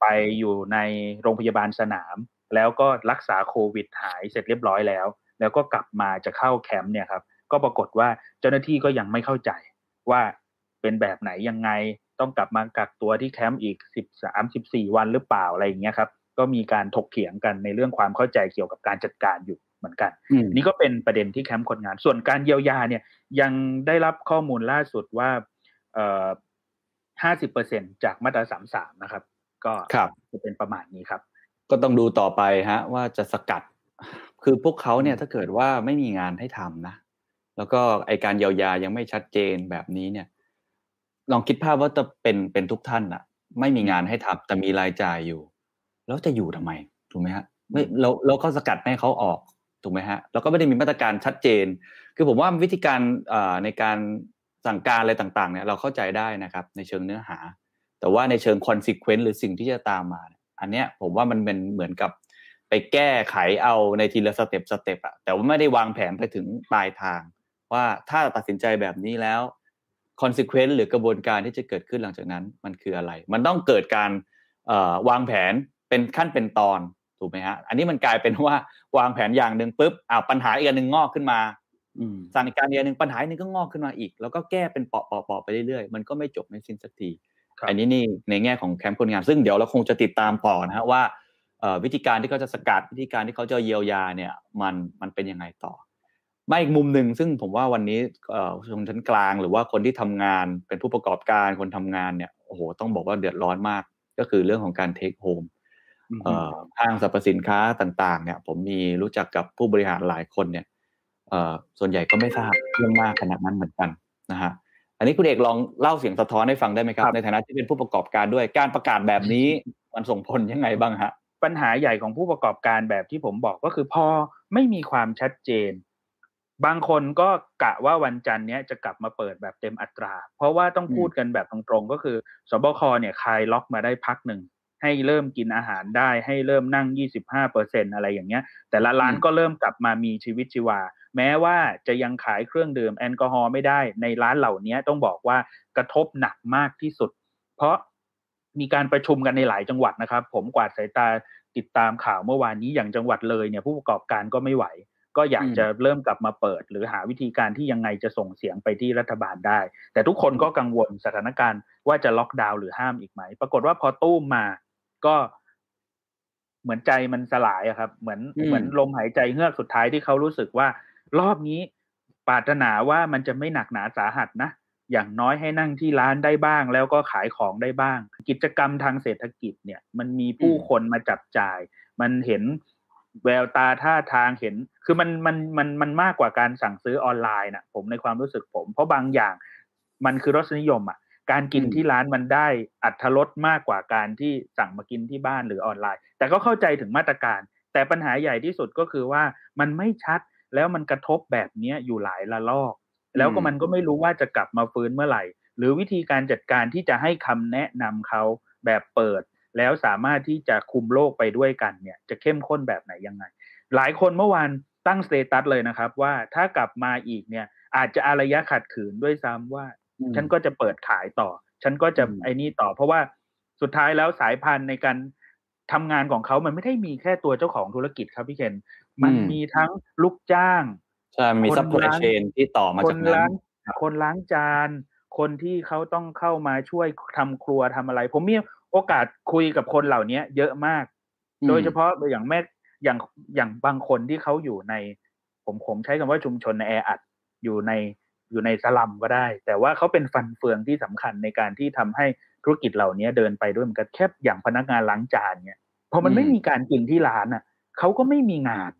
ไปอยู่ในโรงพยาบาลสนาม แล้วก็รักษาโควิดหายเสร็จเรียบร้อยแล้ว แล้วก็กลับมาจะเข้าแคมป์เนี่ยครับก็ปรากฏว่าเจ้าหน้าที่ก็ยังไม่เข้าใจว่า เป็นแบบไหนยังไง ต้องกลับมากักตัวที่แคมป์อีกสิบสามสิบสี่วันหรือเปล่าอะไรอย่างเงี้ยครับ ก็มีการถกเถียงกันในเรื่องความเข้าใจเกี่ยวกับการจัดการอยู่เหมือนกัน นี่ก็เป็นประเด็นที่แคมป์คนงาน ส่วนการเยียวยาเนี่ยยังได้รับข้อมูลล่าสุดว่าเอ่อห้าสิบเปอร์เซ็นจากมาตราสามสามนะครับ ก็จะเป็นประมาณนี้ครับ ก็ต้องดูต่อไปฮะ ว่าจะสกัด คือพวกเขาเนี่ยถ้าเกิดว่าไม่มีงานให้ทำนะแล้วก็ไอการเยียวยายังไม่ชัดเจนแบบนี้เนี่ย ลองคิดภาพว่าจะเป็นเป็นทุกท่านอะไม่มีงานให้ทำแต่มีรายจ่ายอยู่ แล้วจะอยู่ทำไมถูกไหมฮะไม่เราเราก็สกัดให้เขาออกถูกไหมฮะแล้วก็ไม่ได้มีมาตรการชัดเจน คือผมว่าวิธีการในการสั่งการอะไรต่างๆเนี่ยเราเข้าใจได้นะครับ ในเชิงเนื้อหา แต่ว่าในเชิง consequence หรือสิ่งที่จะตามมา อันเนี้ยผมว่ามันเป็นเหมือนกับไปแก้ไขเอาในทีละ step step อะแต่ว่าไม่ได้วางแผนไปถึงปลายทาง ว่าถ้าตัดสินใจแบบนี้แล้ว consequence หรือกระบวนการที่จะเกิดขึ้นหลังจากนั้นมันคืออะไร มันต้องเกิดการวางแผนเป็นขั้นเป็นตอนถูกไหมฮะอันนี้มันกลายเป็นว่าวางแผนอย่างหนึ่งปุ๊บอ้าวปัญหาอีกอันหนึ่งงอกขึ้นมาสถานการณ์หนึ่งปัญหาหนึ่งก็งอกขึ้นมาอีก แล้วก็แก้เป็นเปาะๆไปเรื่อยๆ มันก็ไม่จบไม่สิ้นสักทีอันนี้นี่ในแง่ของแคมป์คนงานซึ่งเดี๋ยวเราคงจะติดตามต่อนะฮะว่าวิธีการที่เขาจะสกัดวิธีการที่เขาจะเยียวยาเนี่ยมันมันเป็นยังไงต่อ มาอีกมุมหนึ่งซึ่งผมว่าวันนี้ชนชั้นกลางหรือว่าคนที่ทำงานเป็นผู้ประกอบการคนทำงานเนี่ยโอ้โหต้องบอกว่าเดือดร้อนมาก ก็คือเรื่องของการเทคโฮมห้างสรรพสินค้าต่าง ๆ เนี่ย ผมมีรู้จักกับผู้บริหารหลายคนเนี่ยส่วนใหญ่ก็ไม่ทราบเรื่องมากขนาดนั้นเหมือนกันนะฮะอันนี้คุณเอกลองเล่าเสียงสะท้อนให้ฟังได้ไหมครับ ในฐานะที่เป็นผู้ประกอบการด้วยการประกาศแบบนี้มันส่งผลยังไงบ้างฮะปัญหาใหญ่ของผู้ประกอบการแบบที่ผมบอกก็คือพอไม่มีความชัดเจน บางคนก็กะว่าวันจันทร์นี้จะกลับมาเปิดแบบเต็มอัตรา เพราะว่าต้องพูดกันแบบตรงๆ ก็คือสบคเนี่ยคลายล็อกมาได้พักหนึ่งให้เริ่มกินอาหารได้ให้เริ่มนั่ง 25เปอร์เซ็นอะไรอย่างเงี้ย แต่ละร้านก็เริ่มกลับมามีชีวิตชีวา แม้ว่าจะยังขายเครื่องดื่มแอลกอฮอล์ไม่ได้ ในร้านเหล่านี้ต้องบอกว่ากระทบหนักมากที่สุด เพราะมีการประชุมกันในหลายจังหวัดนะครับ ผมกวาดสายตาติดตามข่าวเมื่อวานนี้อย่างจังหวัดเลยเนี่ยผู้ประกอบการก็ไม่ไหว ก็อยากจะเริ่มกลับมาเปิด หรือหาวิธีการที่ยังไงจะส่งเสียงไปที่รัฐบาลได้ แต่ทุกคนก็กังวลสถานการณ์ว่าจะล็อกดาวน์หรือห้ามอีกไหม ปรากฏว่าพอตู้มมาก็เหมือนใจมันสลายอะครับ เหมือนเหมือนลมหายใจเฮือกสุดท้ายที่เขารู้สึกว่า รอบนี้ปรารถนาว่ามันจะไม่หนักหนาสาหัสนะอย่างน้อยให้นั่งที่ร้านได้บ้าง แล้วก็ขายของได้บ้าง กิจกรรมทางเศรษฐกิจเนี่ย มันมีผู้คนมาจับจ่าย มันเห็น แววตาท่าทางเห็น คือมันมันมันมันมากกว่าการสั่งซื้อออนไลน์นะผมในความรู้สึกผม เพราะบางอย่างมันคือรสนิยมอะ การกินที่ร้านมันได้อัตรสมากกว่าการที่สั่งมากินที่บ้านหรือออนไลน์ แต่ก็เข้าใจถึงมาตรการ แต่ปัญหาใหญ่ที่สุดก็คือว่ามันไม่ชัดแล้วมันกระทบแบบนี้อยู่หลายละลอก แล้วก็มันก็ไม่รู้ว่าจะกลับมาฟื้นเมื่อไหร่ หรือวิธีการจัดการที่จะให้คำแนะนำเขาแบบเปิด แล้วสามารถที่จะคุมโลกไปด้วยกันเนี่ย จะเข้มข้นแบบไหนยังไง หลายคนเมื่อวานตั้งสเตตัสเลยนะครับ ว่าถ้ากลับมาอีกเนี่ย อาจจะอารยะขัดขืนด้วยซ้ำว่า ฉันก็จะเปิดขายต่อ ฉันก็จะไอ้นี่ต่อ เพราะว่าสุดท้ายแล้วสายพันธุ์ในการทำงานของเขามันไม่ได้มีแค่ตัวเจ้าของธุรกิจครับพี่เคนมันมีทั้งลูกจ้างใช่มี supply chain ที่ต่อมาจากนั้นคนล้างจาน คนที่เขาต้องเข้ามาช่วยทำครัวทำอะไร ผมมี โอกาสคุยกับคนเหล่านี้เยอะมาก โดยเฉพาะอย่างแม่อย่างอย่างบางคนที่เขาอยู่ใน ผมผมใช้คำว่าชุมชนในแออัดอยู่ในอยู่ในสลัมก็ได้ แต่ว่าเขาเป็นฟันเฟืองที่สำคัญในการที่ทำให้ธุรกิจเหล่านี้เดินไปด้วยเหมือนกันแค่อย่างพนักงานล้างจานเนี่ยพอมันไม่มีการกินที่ร้านอะเขาก็ไม่มีงาน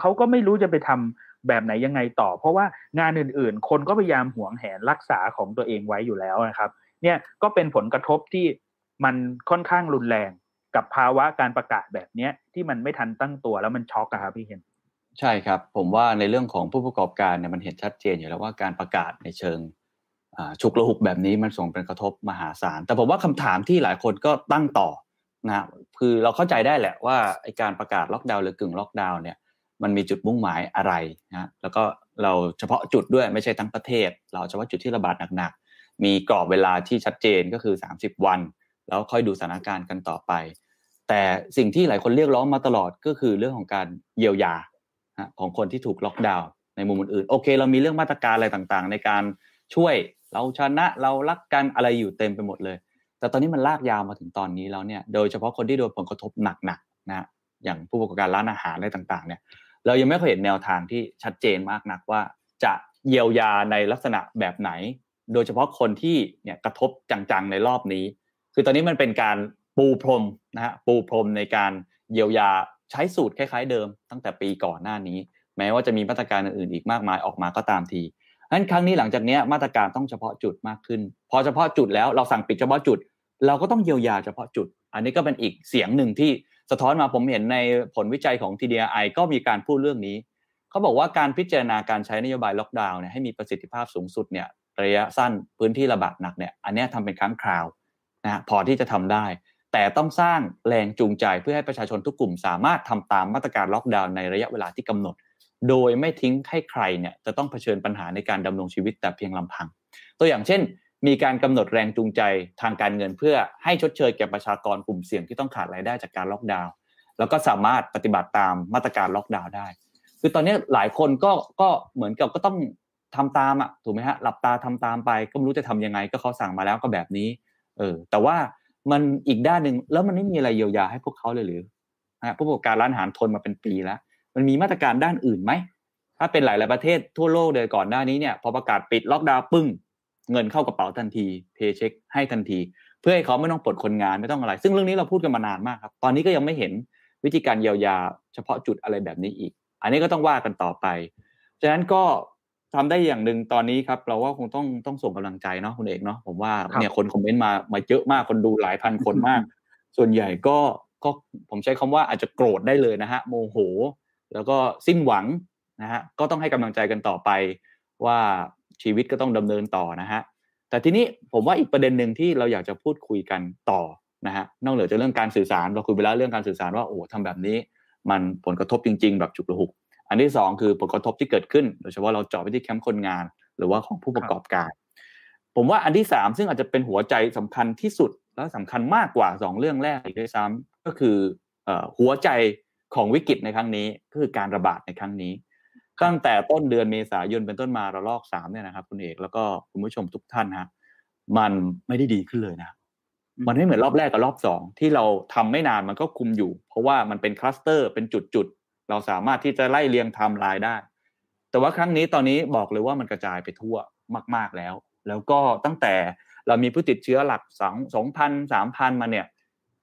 เขาก็ไม่รู้จะไปทำแบบไหนยังไงต่อ เพราะว่างานอื่นๆ คนก็พยายามหวงแหนรักษาของตัวเองไว้อยู่แล้วนะครับ เนี่ยก็เป็นผลกระทบที่ มันค่อนข้างรุนแรงกับภาวะการประกาศแบบเนี้ยที่มันไม่ทันตั้งตัวแล้วมันช็อกอะครับพี่เห็นใช่ครับ ผมว่าในเรื่องของผู้ประกอบการเนี่ยมันเห็นชัดเจนอยู่แล้วว่าการประกาศในเชิงฉุกระหุกแบบนี้มันส่งเป็นกระทบมหาศาล แต่ผมว่าคำถามที่หลายคนก็ตั้งต่อนะคือเราเข้าใจได้แหละว่าไอการประกาศล็อกดาวน์หรือกึ่งล็อกดาวน์เนี่ยมันมีจุดมุ่งหมายอะไรนะแล้วก็เราเฉพาะจุดด้วยไม่ใช่ทั้งประเทศ เราเฉพาะจุดที่ระบาดหนักๆมีกรอบเวลาที่ชัดเจนก็คือ 30 วัน แล้วค่อยดูสถานการณ์กันต่อไป แต่สิ่งที่หลายคนเรียกร้องมาตลอดก็คือเรื่องของการเยียวยาของคนที่ถูกล็อกดาวน์ในมุมอื่นโอเค เรามีเรื่องมาตรการอะไรต่างๆ ในการช่วยเราชนะเรารักกันอะไรอยู่เต็มไปหมดเลย แต่ตอนนี้มันลากยาวมาถึงตอนนี้แล้วเนี่ยโดยเฉพาะคนที่โดนผลกระทบหนักๆนะอย่างผู้ประกอบการร้านอาหารอะไรต่างๆเนี่ยเรายังไม่เคยเห็นแนวทางที่ชัดเจนมากนักว่า จะเยียวยาในลักษณะแบบไหน โดยเฉพาะคนที่เนี่ยกระทบจังๆในรอบนี้ คือตอนนี้มันเป็นการปูพรมนะฮะปูพรมในการเยียวยาใช้สูตรคล้าย ๆ เดิม ตั้งแต่ปีก่อนหน้านี้ แม้ว่าจะมีมาตรการอื่นๆอีกมากมายออกมาก็ตามทีนั้นครั้งนี้หลังจากนี้มาตรการต้องเฉพาะจุดมากขึ้น พอเฉพาะจุดแล้วเราสั่งปิดเฉพาะจุด เราก็ต้องเยียวยาเฉพาะจุด อันนี้ก็เป็นอีกเสียงหนึ่งที่สะท้อนมาผมเห็นในผลวิจัยของ TDI ก็มีการพูดเรื่องนี้เขาบอกว่าการพิจารณาการใช้นโยบายล็อกดาวน์เนี่ยให้มีประสิทธิภาพสูงสุดเนี่ยระยะสั้นพื้นที่ระบาดหนักเนี่ยอันนี้ทำเป็นครั้งคราว นะพอที่จะทำได้ แต่ต้องสร้างแรงจูงใจเพื่อให้ประชาชนทุกกลุ่ม สามารถทำตามมาตรการล็อกดาวน์ในระยะเวลาที่กำหนด โดยไม่ทิ้งให้ใครเนี่ยจะต้องเผชิญปัญหาในการดำรงชีวิตแต่เพียงลำพัง ตัวอย่างเช่น มีการกำหนดแรงจูงใจทางการเงินเพื่อให้ชดเชยแก่ประชากรกลุ่มเสี่ยงที่ต้องขาดรายได้จากการล็อกดาวน์แล้วก็สามารถปฏิบัติตามมาตรการล็อกดาวน์ได้ คือตอนนี้หลายคนก็ก็เหมือนกับก็ต้องทำตามอะถูกไหมฮะหลับตาทำตามไป ก็ไม่รู้จะทำยังไงก็เขาสั่งมาแล้วก็แบบนี้ เออ แต่ว่ามันอีกด้านหนึ่งแล้วมันไม่มีอะไรเยียวยาให้พวกเขาเลยหรือฮะผู้ประกอบการร้านอาหารทนมาเป็นปีแล้ว มันมีมาตรการด้านอื่นไหมถ้าเป็นหลายหลายประเทศทั่วโลกเลยก่อนหน้านี้เนี่ยพอประกาศปิดล็อกดาวน์ปึ้ง เงินเข้ากระเป๋าทันทีเพย์เช็คให้ทันที เพื่อให้เขาไม่ต้องปลดคนงานไม่ต้องอะไร ซึ่งเรื่องนี้เราพูดกันมานานมากครับ ตอนนี้ก็ยังไม่เห็นวิธีการเยียวยา เฉพาะจุดอะไรแบบนี้อีก อันนี้ก็ต้องว่ากันต่อไปฉะนั้นก็ ทำได้อย่างหนึ่งตอนนี้ครับ เราว่าคงต้องต้องส่งกำลังใจเนาะคุณเอกเนาะผมว่าเนี่ยคนคอมเมนต์มามาเยอะมากคนดูหลายพันคนมาก ส่วนใหญ่ก็ก็ผมใช้คำว่าอาจจะโกรธได้เลยนะฮะโมโห แล้วก็สิ้นหวังนะฮะก็ต้องให้กำลังใจกันต่อไปว่าชีวิตก็ต้องดำเนินต่อนะฮะแต่ทีนี้ผมว่าอีกประเด็นหนึ่งที่เราอยากจะพูดคุยกันต่อนะฮะนอกเหนือจากเรื่องการสื่อสารเราคุยไปแล้วเรื่องการสื่อสารว่าโอ้ทำแบบนี้ มันผลกระทบจริง ๆ แบบฉุกระหุก อันที่สองคือผลกระทบที่เกิดขึ้น โดยเฉพาะเราเจาะไปที่แคมป์คนงาน หรือว่าของผู้ประกอบการ ผมว่าอันที่สามซึ่งอาจจะเป็นหัวใจสำคัญที่สุดและสำคัญมากกว่าสองเรื่องแรกอีกด้วยซ้ำก็คือหัวใจของวิกฤตในครั้งนี้ก็คือการระบาดในครั้งนี้ ตั้งแต่ต้นเดือนเมษายนเป็นต้นมาระลอกสามเนี่ยนะครับคุณเอกแล้วก็คุณผู้ชมทุกท่านฮะมันไม่ได้ดีขึ้นเลยนะมันไม่เหมือนรอบแรกกับรอบสองที่เราทำไม่นานมันก็คุมอยู่ เพราะว่ามันเป็นคลัสเตอร์เป็นจุดๆ เราสามารถที่จะไล่เรียงไทม์ไลน์ได้ แต่ว่าครั้งนี้ตอนนี้บอกเลยว่ามันกระจายไปทั่วมาก ๆแล้ว แล้วก็ตั้งแต่เรามีผู้ติดเชื้อหลักสองสองพันสามพันมาเนี่ย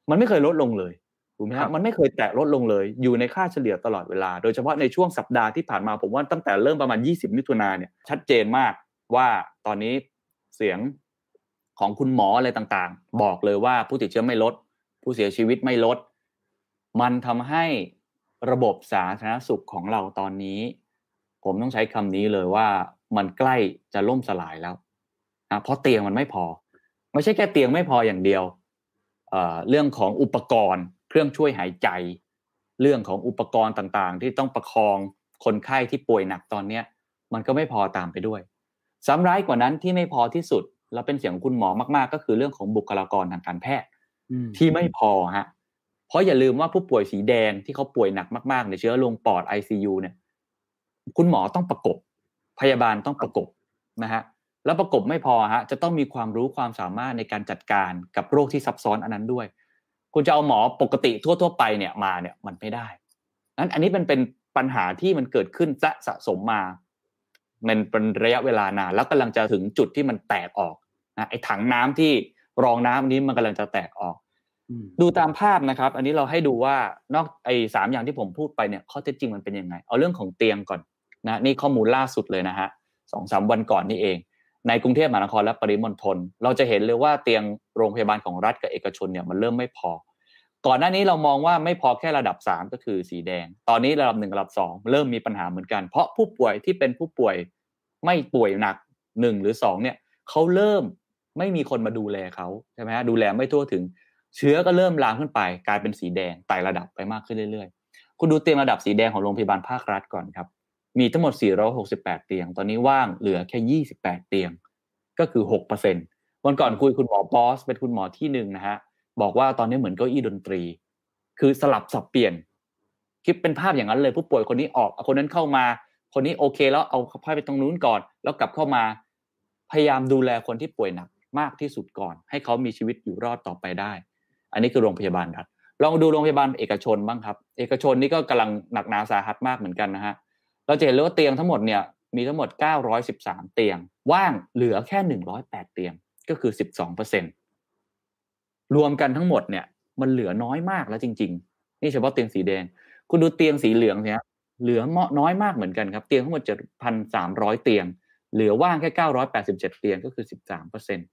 มันไม่เคยลดลงเลยถูกไหมครับมันไม่เคยแตะลดลงเลย อยู่ในค่าเฉลี่ยตลอดเวลา โดยเฉพาะในช่วงสัปดาห์ที่ผ่านมาผมว่าตั้งแต่เริ่มประมาณ 20 มิถุนาเนี่ยชัดเจนมากว่าตอนนี้เสียงของคุณหมออะไรต่างๆ บอกเลยว่าผู้ติดเชื้อไม่ลด ผู้เสียชีวิตไม่ลด มันทำให้ ระบบสาธารณสุขของเราตอนนี้ ผมต้องใช้คำนี้เลยว่ามันใกล้จะล่มสลายแล้วนะเพราะเตียงมันไม่พอ ไม่ใช่แค่เตียงไม่พออย่างเดียวเเรื่องของอุปกรณ์ เครื่องช่วยหายใจ เรื่องของอุปกรณ์ต่างๆ ที่ต้องประคองคนไข้ที่ป่วยหนักตอนเนี้ย มันก็ไม่พอตามไปด้วยซ้ำร้ายกว่านั้นที่ไม่พอที่สุด แล้วเป็นเสียงคุณหมอมาก ๆ ก็คือเรื่องของบุคลากรทางการแพทย์ที่ไม่พอฮะเพ ราะอย่าลืมว่าผู้ป่วยสีแดงที่เขาป่วยหนักมากๆในเชื้อลงปอด ICU เนี่ย คุณหมอต้องประกบ พยาบาลต้องประกบนะฮะแล้วประกบไม่พอฮะจะต้องมีความรู้ความสามารถในการจัดการกับโรคที่ซับซ้อนอันนั้นด้วย คุณจะเอาหมอปกติทั่ว ๆ ไปเนี่ยมาเนี่ยมันไม่ได้นั้นอันนี้มันเป็นปัญหาที่มันเกิดขึ้นสะสะสมมามันเป็นระยะเวลานานแล้วกำลังจะถึงจุดที่มันแตกออกนะไอ้ถังน้ำที่รองน้ำนี้มันกำลังจะแตกออก ดูตามภาพนะครับ อันนี้เราให้ดูว่านอกไอ้สามอย่างที่ผมพูดไปเนี่ยข้อเท็จจริงมันเป็นยังไง เอาเรื่องของเตียงก่อนนะนี่ข้อมูลล่าสุดเลยนะฮะสองสามวันก่อนนี่เอง ในกรุงเทพมหานครและปริมณฑลเราจะเห็นเลยว่าเตียงโรงพยาบาลของรัฐกับเอกชนเนี่ยมันเริ่มไม่พอ ก่อนหน้านี้เรามองว่าไม่พอแค่ระดับสามก็คือสีแดง ตอนนี้ระดับหนึ่งระดับสองเริ่มมีปัญหาเหมือนกัน เพราะผู้ป่วยที่เป็นผู้ป่วยไม่ป่วยหนักหนึ่งหรือสองเนี่ยเขาเริ่มไม่มีคนมาดูแลเขาใช่ไหมฮะดูแลไม่ทั่วถึง เชื้อก็เริ่มลามขึ้นไป กลายเป็นสีแดงไต่ระดับไปมากขึ้นเรื่อยๆ คุณดูเตียงระดับสีแดงของโรงพยาบาลภาครัฐก่อนครับ มีทั้งหมด 468 เตียง ตอนนี้ว่างเหลือแค่ 28 เตียง ก็คือ 6%วันก่อนคุยคุณหมอบอส เป็นคุณหมอที่หนึ่งนะฮะ บอกว่าตอนนี้เหมือนเก้าอี้ดนตรี คือสลับสับเปลี่ยน คิดเป็นภาพอย่างนั้นเลยผู้ป่วยคนนี้ออก คนนั้นเข้ามา คนนี้โอเค แล้วเอาผ้าไปตรงนู้นก่อน แล้วกลับเข้ามา พยายามดูแลคนที่ป่วยหนักมากที่สุดก่อน ให้เขามีชีวิตอยู่รอดต่อไปได้ อันนี้คือโรงพยาบาลรัฐลองดูโรงพยาบาลเอกชนบ้างครับ เอกชนนี่ก็กำลังหนักหนาสาหัสมากเหมือนกันนะฮะเราจะเห็นเลยว่าเตียงทั้งหมดเนี่ยมีทั้งหมด 913 เตียง ว่างเหลือแค่ 108 เตียงก็คือ 12เปอร์เซ็นรวมกันทั้งหมดเนี่ยมันเหลือน้อยมากแล้วจริง ๆ นี่เฉพาะเตียงสีแดง คุณดูเตียงสีเหลืองเนี่ยเหลือเมาะน้อยมากเหมือนกันครับ เตียงทั้งหมด 7,300 เตียง เหลือว่างแค่ 987 เตียงก็คือ 13เปอร์เซ็นต์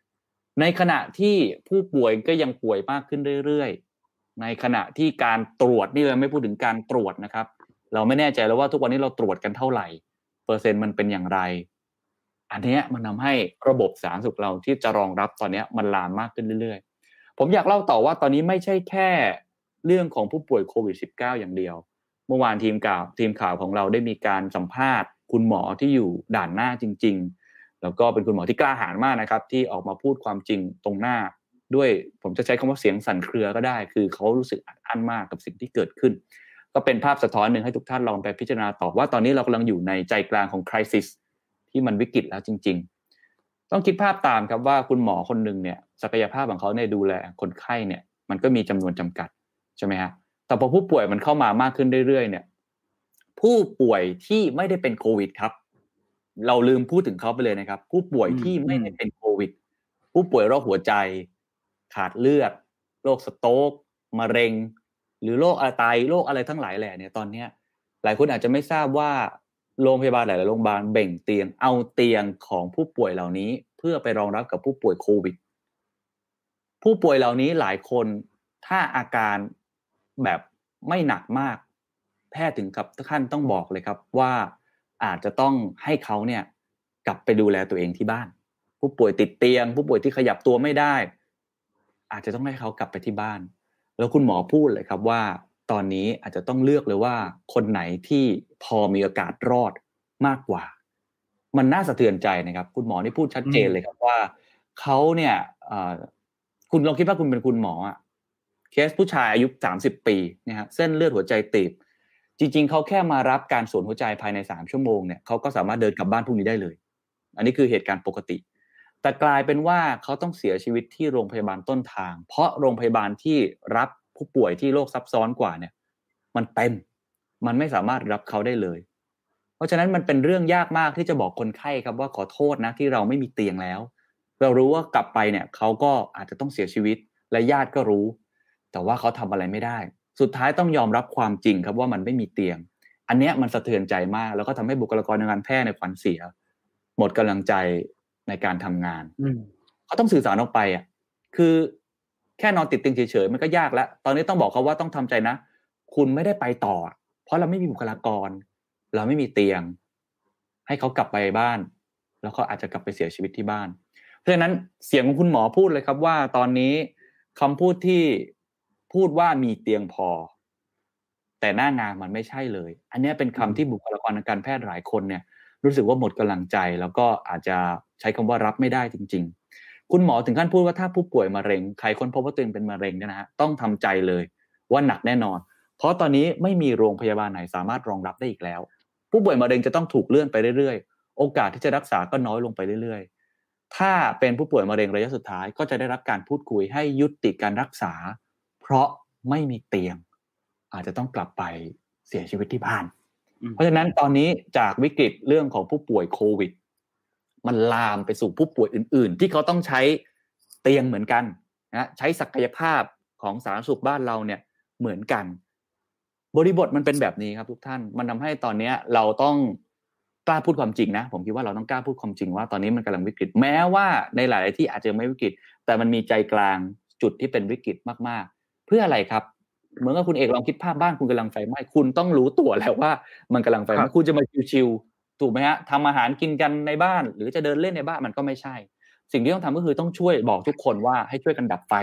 ในขณะที่ผู้ป่วยก็ยังป่วยมากขึ้นเรื่อยๆ ในขณะที่การตรวจนี่เราไม่พูดถึงการตรวจนะครับ เราไม่แน่ใจแล้วว่าทุกวันนี้เราตรวจกันเท่าไหร่ เปอร์เซ็นต์มันเป็นอย่างไร อันนี้มันทาให้ระบบสาธารณสุขเราที่จะรองรับตอนนี้มันลามมากขึ้นเรื่อยๆ ผมอยากเล่าต่อว่าตอนนี้ไม่ใช่แค่เรื่องของผู้ป่วยโควิด -19 อย่างเดียว เมื่อวานทีมข่าวทีมข่าวของเราได้มีการสัมภาษณ์ คุณหมอที่อยู่ด่านหน้าจริง ๆ แล้วก็เป็นคุณหมอที่กล้าหาญมากนะครับ ที่ออกมาพูดความจริงตรงหน้า ด้วยผมจะใช้คำว่าเสียงสั่นเครือก็ได้ คือเขารู้สึกอัดอั้นมากกับสิ่งที่เกิดขึ้น ก็เป็นภาพสะท้อนหนึ่งให้ทุกท่านลองไปพิจารณาตอบว่าตอนนี้เรากำลังอยู่ในใจกลางของคริสิสที่มันวิกฤตแล้วจริง ๆ ต้องคิดภาพตามครับว่าคุณหมอคนหนึ่งเนี่ยศักยภาพของเขาในดูแลคนไข้เนี่ยมันก็มีจำนวนจำกัดใช่ไหมฮะแต่พอผู้ป่วยมันเข้ามามากขึ้นเรื่อยๆเนี่ยผู้ป่วยที่ไม่ได้เป็นโควิดครับ เราลืมพูดถึงเขาไปเลยนะครับ ผู้ป่วยที่ไม่ได้เป็นโควิด ผู้ป่วยโรคหัวใจ ขาดเลือดโรคสโต๊กมะเร็ง หรือโรคอะไรไตโรคอะไรทั้งหลายแหล่เนี่ยตอนเนี้ย หลายคนอาจจะไม่ทราบว่าโรงพยาบาลหลาย ๆ โรงพยาบาลเบ่งเตียงเอาเตียงของผู้ป่วยเหล่านี้ เพื่อไปรองรับกับผู้ป่วยโควิด ผู้ป่วยเหล่านี้หลายคนถ้าอาการแบบไม่หนักมาก แพทย์ถึงกับขั้นต้องบอกเลยครับว่า อาจจะต้องให้เขาเนี่ยกลับไปดูแลตัวเองที่บ้าน ผู้ป่วยติดเตียง ผู้ป่วยที่ขยับตัวไม่ได้ อาจจะต้องให้เขากลับไปที่บ้าน แล้วคุณหมอพูดเลยครับว่า ตอนนี้อาจจะต้องเลือกเลยว่า คนไหนที่พอมีโอกาสรอดมากกว่า มันน่าสะเทือนใจนะครับ คุณหมอนี่พูดชัดเจนเลยครับว่าเขาเนี่ยคุณลองคิดว่าคุณเป็นคุณหมออะเคสผู้ชายอายุสามสิบปีนะฮะเส้นเลือดหัวใจตีบ จริง ๆเขาแค่มารับการสวนหัวใจภายในสามชั่วโมงเนี่ยเขาก็สามารถเดินกลับบ้านพรุ่งนี้ได้เลย อันนี้คือเหตุการณ์ปกติ แต่กลายเป็นว่าเขาต้องเสียชีวิตที่โรงพยาบาลต้นทาง เพราะโรงพยาบาลที่รับผู้ป่วยที่โรคซับซ้อนกว่าเนี่ย มันเต็ม มันไม่สามารถรับเขาได้เลย เพราะฉะนั้นมันเป็นเรื่องยากมากที่จะบอกคนไข้ครับว่าขอโทษนะที่เราไม่มีเตียงแล้ว เรารู้ว่ากลับไปเนี่ยเขาก็อาจจะต้องเสียชีวิตและญาติก็รู้ แต่ว่าเขาทำอะไรไม่ได้ สุดท้ายต้องยอมรับความจริงครับว่ามันไม่มีเตียง อันนี้มันสะเทือนใจมาก แล้วก็ทำให้บุคลากรทางการแพทย์ในขวัญเสีย หมดกำลังใจในการทำงานเขาต้องสื่อสารออกไปอะ คือแค่นอนติดเตียงเฉยๆมันก็ยากแล้ว ตอนนี้ต้องบอกเขาว่าต้องทำใจนะ คุณไม่ได้ไปต่อ เพราะเราไม่มีบุคลากร เราไม่มีเตียง ให้เขากลับไปบ้าน แล้วเขาอาจจะกลับไปเสียชีวิตที่บ้าน เพราะฉะนั้นเสียงของคุณหมอพูดเลยครับว่า ตอนนี้คำพูดที่ พูดว่ามีเตียงพอ แต่หน้างานมันไม่ใช่เลย อันนี้เป็นคำที่บุคลากรทางการแพทย์หลายคนเนี่ย รู้สึกว่าหมดกำลังใจ แล้วก็อาจจะใช้คำว่ารับไม่ได้จริง ๆ คุณหมอถึงขั้นพูดว่าถ้าผู้ป่วยมะเร็งใครคนพบว่าตัวเองเป็นมะเร็งเนี่ยนะฮะต้องทำใจเลยว่าหนักแน่นอน เพราะตอนนี้ไม่มีโรงพยาบาลไหนสามารถรองรับได้อีกแล้ว ผู้ป่วยมะเร็งจะต้องถูกเลื่อนไปเรื่อยๆ โอกาสที่จะรักษาก็น้อยลงไปเรื่อยๆ ถ้าเป็นผู้ป่วยมะเร็งระยะสุดท้ายก็จะได้รับการพูดคุยให้ยุติการรักษาเพ ราะไม่มีเตียง อาจจะต้องกลับไปเสียชีวิตที่บ้าน เพราะฉะนั้นตอนนี้จากวิกฤตเรื่องของผู้ป่วยโควิด มันลามไปสู่ผู้ป่วยอื่น ๆ ที่เขาต้องใช้เตียงเหมือนกันนะใช้ศักยภาพของสาธารณสุขบ้านเราเนี่ยเหมือนกัน บริบทมันเป็นแบบนี้ครับทุกท่าน มันทำให้ตอนนี้เราต้องกล้าพูดความจริงนะ ผมคิดว่าเราต้องกล้าพูดความจริงว่าตอนนี้มันกำลังวิกฤต แม้ว่าในหลาย ๆ ที่อาจจะไม่วิกฤต แต่มันมีใจกลางจุดที่เป็นวิกฤตมาก เพื่ออะไรครับเหมือนกับคุณเอกลองคิดภาพบ้านคุณกำลังไฟไหม้คุณต้องรู้ตัวแล้วว่า มันกำลังไฟไหม้คุณจะมาชิวๆถูกไหมฮะทำอาหารกินกันในบ้าน หรือจะเดินเล่นในบ้านมันก็ไม่ใช่ สิ่งที่ต้องทำก็คือต้องช่วยบอกทุกคนว่าให้ช่วยกันดับไฟ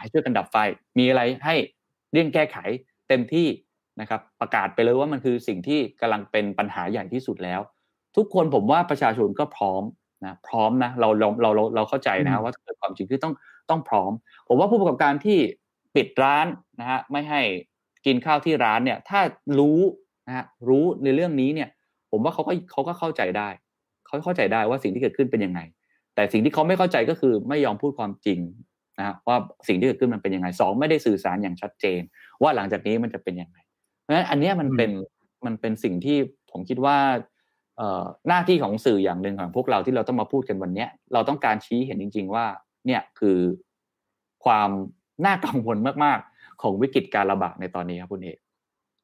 ให้ช่วยกันดับไฟ มีอะไรให้เรี่ยงแก้ไขเต็มที่นะครับ ประกาศไปเลยว่ามันคือสิ่งที่กำลังเป็นปัญหาใหญ่ที่สุดแล้ว ทุกคนผมว่าประชาชนก็พร้อมนะพร้อมนะเราเราเราเราเข้าใจนะว่าเกิดความจริงคือต้องต้องพร้อม ผมว่าผู้ประกอบการที่ ปิดร้านนะฮะไม่ให้กินข้าวที่ร้านเนี่ย ถ้ารู้นะฮะรู้ในเรื่องนี้เนี่ย ผมว่าเขาก็เขาก็เข้าใจได้เขาเข้าใจได้ว่าสิ่งที่เกิดขึ้นเป็นยังไง แต่สิ่งที่เขาไม่เข้าใจก็คือไม่ยอมพูดความจริงนะฮะว่าสิ่งที่เกิดขึ้นมันเป็นยังไงสองไม่ได้สื่อสารอย่างชัดเจน ว่าหลังจากนี้มันจะเป็นยังไง เพราะฉะนั้นอันนี้มันเป็นมันเป็นสิ่งที่ผมคิดว่าหน้าที่ของสื่ออย่างหนึ่งของพวกเราที่เราต้องมาพูดกันวันนี้เราต้องการชี้เห็นจริง ๆ ว่า เนี่ยคือความ น่ากังวลมากๆ ของวิกฤตการระบาดในตอนนี้ครับคุณเอก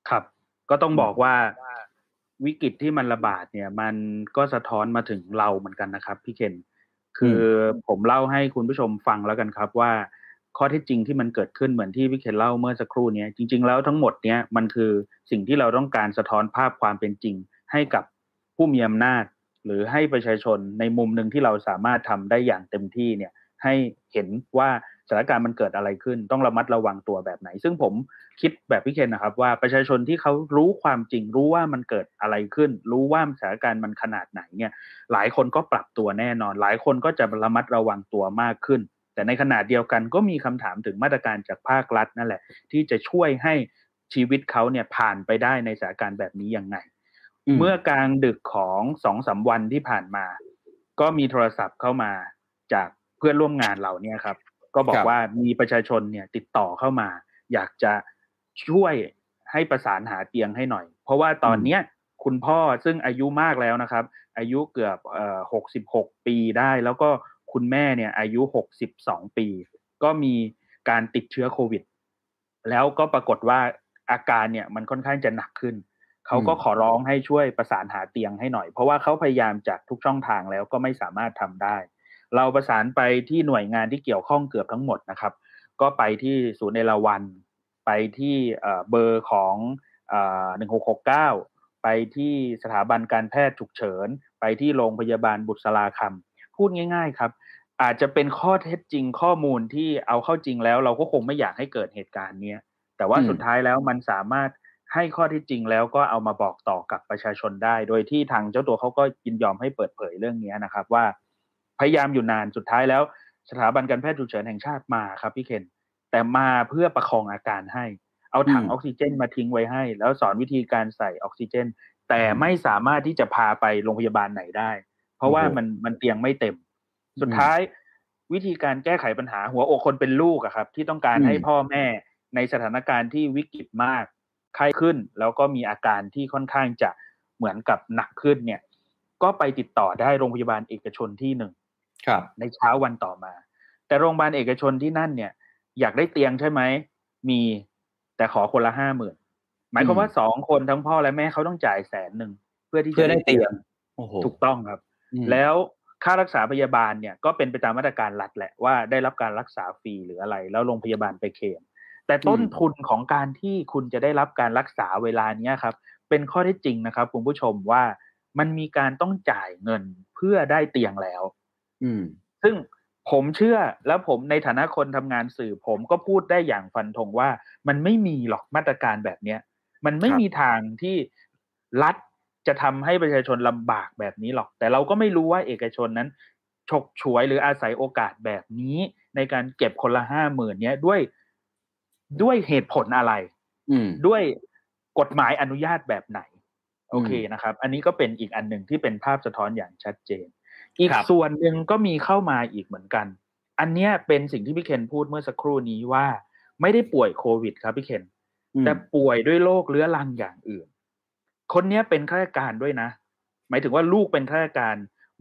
ครับ ก็ต้องบอกว่าวิกฤตที่มันระบาดเนี่ย มันก็สะท้อนมาถึงเราเหมือนกันนะครับพี่เคนคือผมเล่าให้คุณผู้ชมฟังแล้วกันครับว่าข้อที่จริงที่มันเกิดขึ้นเหมือนที่พี่เคนเล่าเมื่อสักครู่นี้จริง ๆ แล้วทั้งหมดเนี้ยมันคือสิ่งที่เราต้องการสะท้อนภาพความเป็นจริง ให้กับผู้มีอำนาจ หรือให้ประชาชนในมุมหนึ่งที่เราสามารถทำได้อย่างเต็มที่เนี่ย ให้เห็นว่า สถานการณ์มันเกิดอะไรขึ้น ต้องระมัดระวังตัวแบบไหน ซึ่งผมคิดแบบพี่เคนนะครับ ว่าประชาชนที่เขารู้ความจริง รู้ว่ามันเกิดอะไรขึ้น รู้ว่าสถานการณ์มันขนาดไหนเนี่ย หลายคนก็ปรับตัวแน่นอน หลายคนก็จะระมัดระวังตัวมากขึ้น แต่ในขณะเดียวกันก็มีคำถามถึงมาตรการจากภาครัฐนั่นแหละ ที่จะช่วยให้ชีวิตเขาเนี่ยผ่านไปได้ในสถานการณ์แบบนี้ยังไง เมื่อกลางดึกของสองสาวันที่ผ่านมา ก็มีโทรศัพท์เข้ามาจากเพื่อนร่วมงานเราเนี่ยครับ ก็บอกว่ามีประชาชนเนี่ยติดต่อเข้ามา อยากจะช่วยให้ประสานหาเตียงให้หน่อย เพราะว่าตอนเนี้ยคุณพ่อซึ่งอายุมากแล้วนะครับ อายุเกือบเอ่อหกสิบหกปีได้ แล้วก็คุณแม่เนี่ยอายุหกสิบสองปี ก็มีการติดเชื้อโควิด แล้วก็ปรากฏว่าอาการเนี่ยมันค่อนข้างจะหนักขึ้น เขาก็ขอร้องให้ช่วยประสานหาเตียงให้หน่อย เพราะว่าเขาพยายามจากทุกช่องทางแล้วก็ไม่สามารถทำได้ เราประสานไปที่หน่วยงานที่เกี่ยวข้องเกือบทั้งหมดนะครับ ก็ไปที่ศูนย์เอราวัน ไปที่เบอร์ของหนึ่งหกหกเก้าไปที่สถาบันการแพทย์ฉุกเฉิน ไปที่โรงพยาบาลบุษราคำพูดง่าย ๆครับ อาจจะเป็นข้อเท็จจริงข้อมูลที่เอาเข้าจริงแล้ว เราก็คงไม่อยากให้เกิดเหตุการณ์นี้แต่ว่าสุดท้ายแล้วมันสามารถให้ข้อที่จริงแล้วก็เอามาบอกต่อกับประชาชนได้ โดยที่ทางเจ้าตัวเขาก็ยินยอมให้เปิดเผยเรื่องนี้นะครับว่า พยายามอยู่นานสุดท้ายแล้ว สถาบันการแพทย์ฉุกเฉินแห่งชาติมาครับพี่เคนแต่มาเพื่อประคองอาการให้ เอาถังออกซิเจนมาทิ้งไว้ให้ แล้วสอนวิธีการใส่ออกซิเจน แต่ไม่สามารถที่จะพาไปโรงพยาบาลไหนได้ เพราะว่ามันมันเตียงไม่เต็ม สุดท้ายวิธีการแก้ไขปัญหาหัวอกคนเป็นลูกอะครับ ที่ต้องการให้พ่อแม่ในสถานการณ์ที่วิกฤตมากไข้ขึ้น แล้วก็มีอาการที่ค่อนข้างจะเหมือนกับหนักขึ้นเนี่ย ก็ไปติดต่อได้โรงพยาบาลเอกชนที่หนึ่งครับ ในเช้าวันต่อมา แต่โรงพยาบาลเอกชนที่นั่นเนี่ย อยากได้เตียงใช่ไหมมีแต่ขอคนละห้าหมื่นหมายความว่าสองคนทั้งพ่อและแม่เขาต้องจ่ายแสนหนึ่งเพื่อที่จะได้เตียงถูกต้องครับ แล้วค่ารักษาพยาบาลเนี่ยก็เป็นไปตามมาตรการรัฐแหละว่าได้รับการรักษาฟรีหรืออะไร แล้วโรงพยาบาลไปเคลมแต่ต้นทุนของการที่คุณจะได้รับการรักษาเวลาเนี้ยครับ เป็นข้อเท็จจริงนะครับคุณผู้ชมว่ามันมีการต้องจ่ายเงินเพื่อได้เตียงแล้วอืม ซึ่งผมเชื่อแล้วผมในฐานะคนทำงานสื่อ ผมก็พูดได้อย่างฟันธงว่า มันไม่มีหรอกมาตรการแบบเนี้ย มันไม่มีทางที่รัฐจะทำให้ประชาชนลำบากแบบนี้หรอก แต่เราก็ไม่รู้ว่าเอกชนนั้นฉกฉวยหรืออาศัยโอกาสแบบนี้ในการเก็บคนละห้าหมื่นเนี้ยด้วยด้วยเหตุผลอะไรอืด้วยกฎหมายอนุญาตแบบไหน โอเคนะครับ อันนี้ก็เป็นอีกอันหนึ่งที่เป็นภาพสะท้อนอย่างชัดเจน อีกส่วนหนึ่งก็มีเข้ามาอีกเหมือนกัน อันนี้เป็นสิ่งที่พี่เคนพูดเมื่อสักครู่นี้ว่า ไม่ได้ป่วยโควิด ครับพี่เคนแต่ป่วยด้วยโรคเรื้อรังอย่างอื่น คนนี้เป็นข้าราชการด้วยนะ หมายถึงว่าลูกเป็นข้าราชการ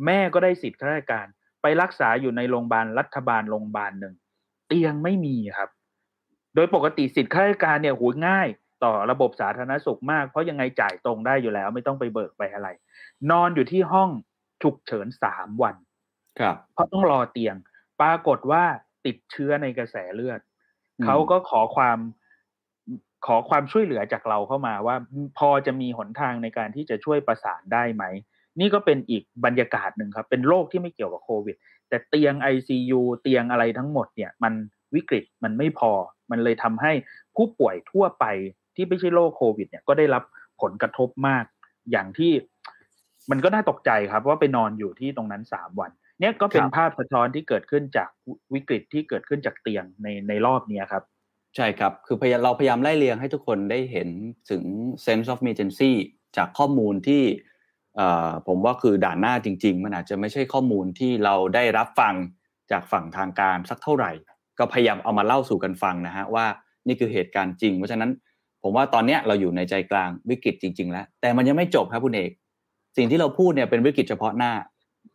แม่ก็ได้สิทธิ์ข้าราชการ ไปรักษาอยู่ในโรงพยาบาลรัฐบาลโรงพยาบาลหนึ่งเตียงไม่มีครับ โดยปกติสิทธิข้าราชการเนี่ยหูง่ายต่อระบบสาธารณสุขมาก เพราะยังไงจ่ายตรงได้อยู่แล้ว ไม่ต้องไปเบิกไปอะไร นอนอยู่ที่ห้อง ฉุกเฉินสามวัน ครับ เพราะต้องรอเตียง ปรากฏว่าติดเชื้อในกระแสเลือด เขาก็ขอความขอความช่วยเหลือจากเราเข้ามาว่าพอจะมีหนทางในการที่จะช่วยประสานได้ไหม นี่ก็เป็นอีกบรรยากาศหนึ่งครับ เป็นโรคที่ไม่เกี่ยวกับโควิด แต่เตียง ICU เตียงอะไรทั้งหมดเนี่ย มันวิกฤตมันไม่พอ มันเลยทำให้ผู้ป่วยทั่วไปที่ไม่ใช่โรคโควิด เนี่ยก็ได้รับผลกระทบมาก อย่างที่ มันก็น่าตกใจครับว่าไปนอนอยู่ที่ตรงนั้นสามวัน เนี่ยก็เป็นภาพสะท้อนที่เกิดขึ้นจากวิกฤตที่เกิดขึ้นจากเตียงในในรอบนี้ครับ ใช่ครับ คือพยายามเราพยายามไล่เรียงให้ทุกคนได้เห็นถึง sense of emergency จากข้อมูลที่ผมว่าคือด่านหน้าจริง ๆ มันอาจจะไม่ใช่ข้อมูลที่เราได้รับฟังจากฝั่งทางการสักเท่าไหร่ ก็พยายามเอามาเล่าสู่กันฟังนะฮะว่านี่คือเหตุการณ์จริง เพราะฉะนั้นผมว่าตอนนี้เราอยู่ในใจกลางวิกฤตจริง ๆ แล้ว แต่มันยังไม่จบครับคุณเอก สิ่งที่เราพูดเนี่ยเป็นวิกฤตเฉพาะหน้า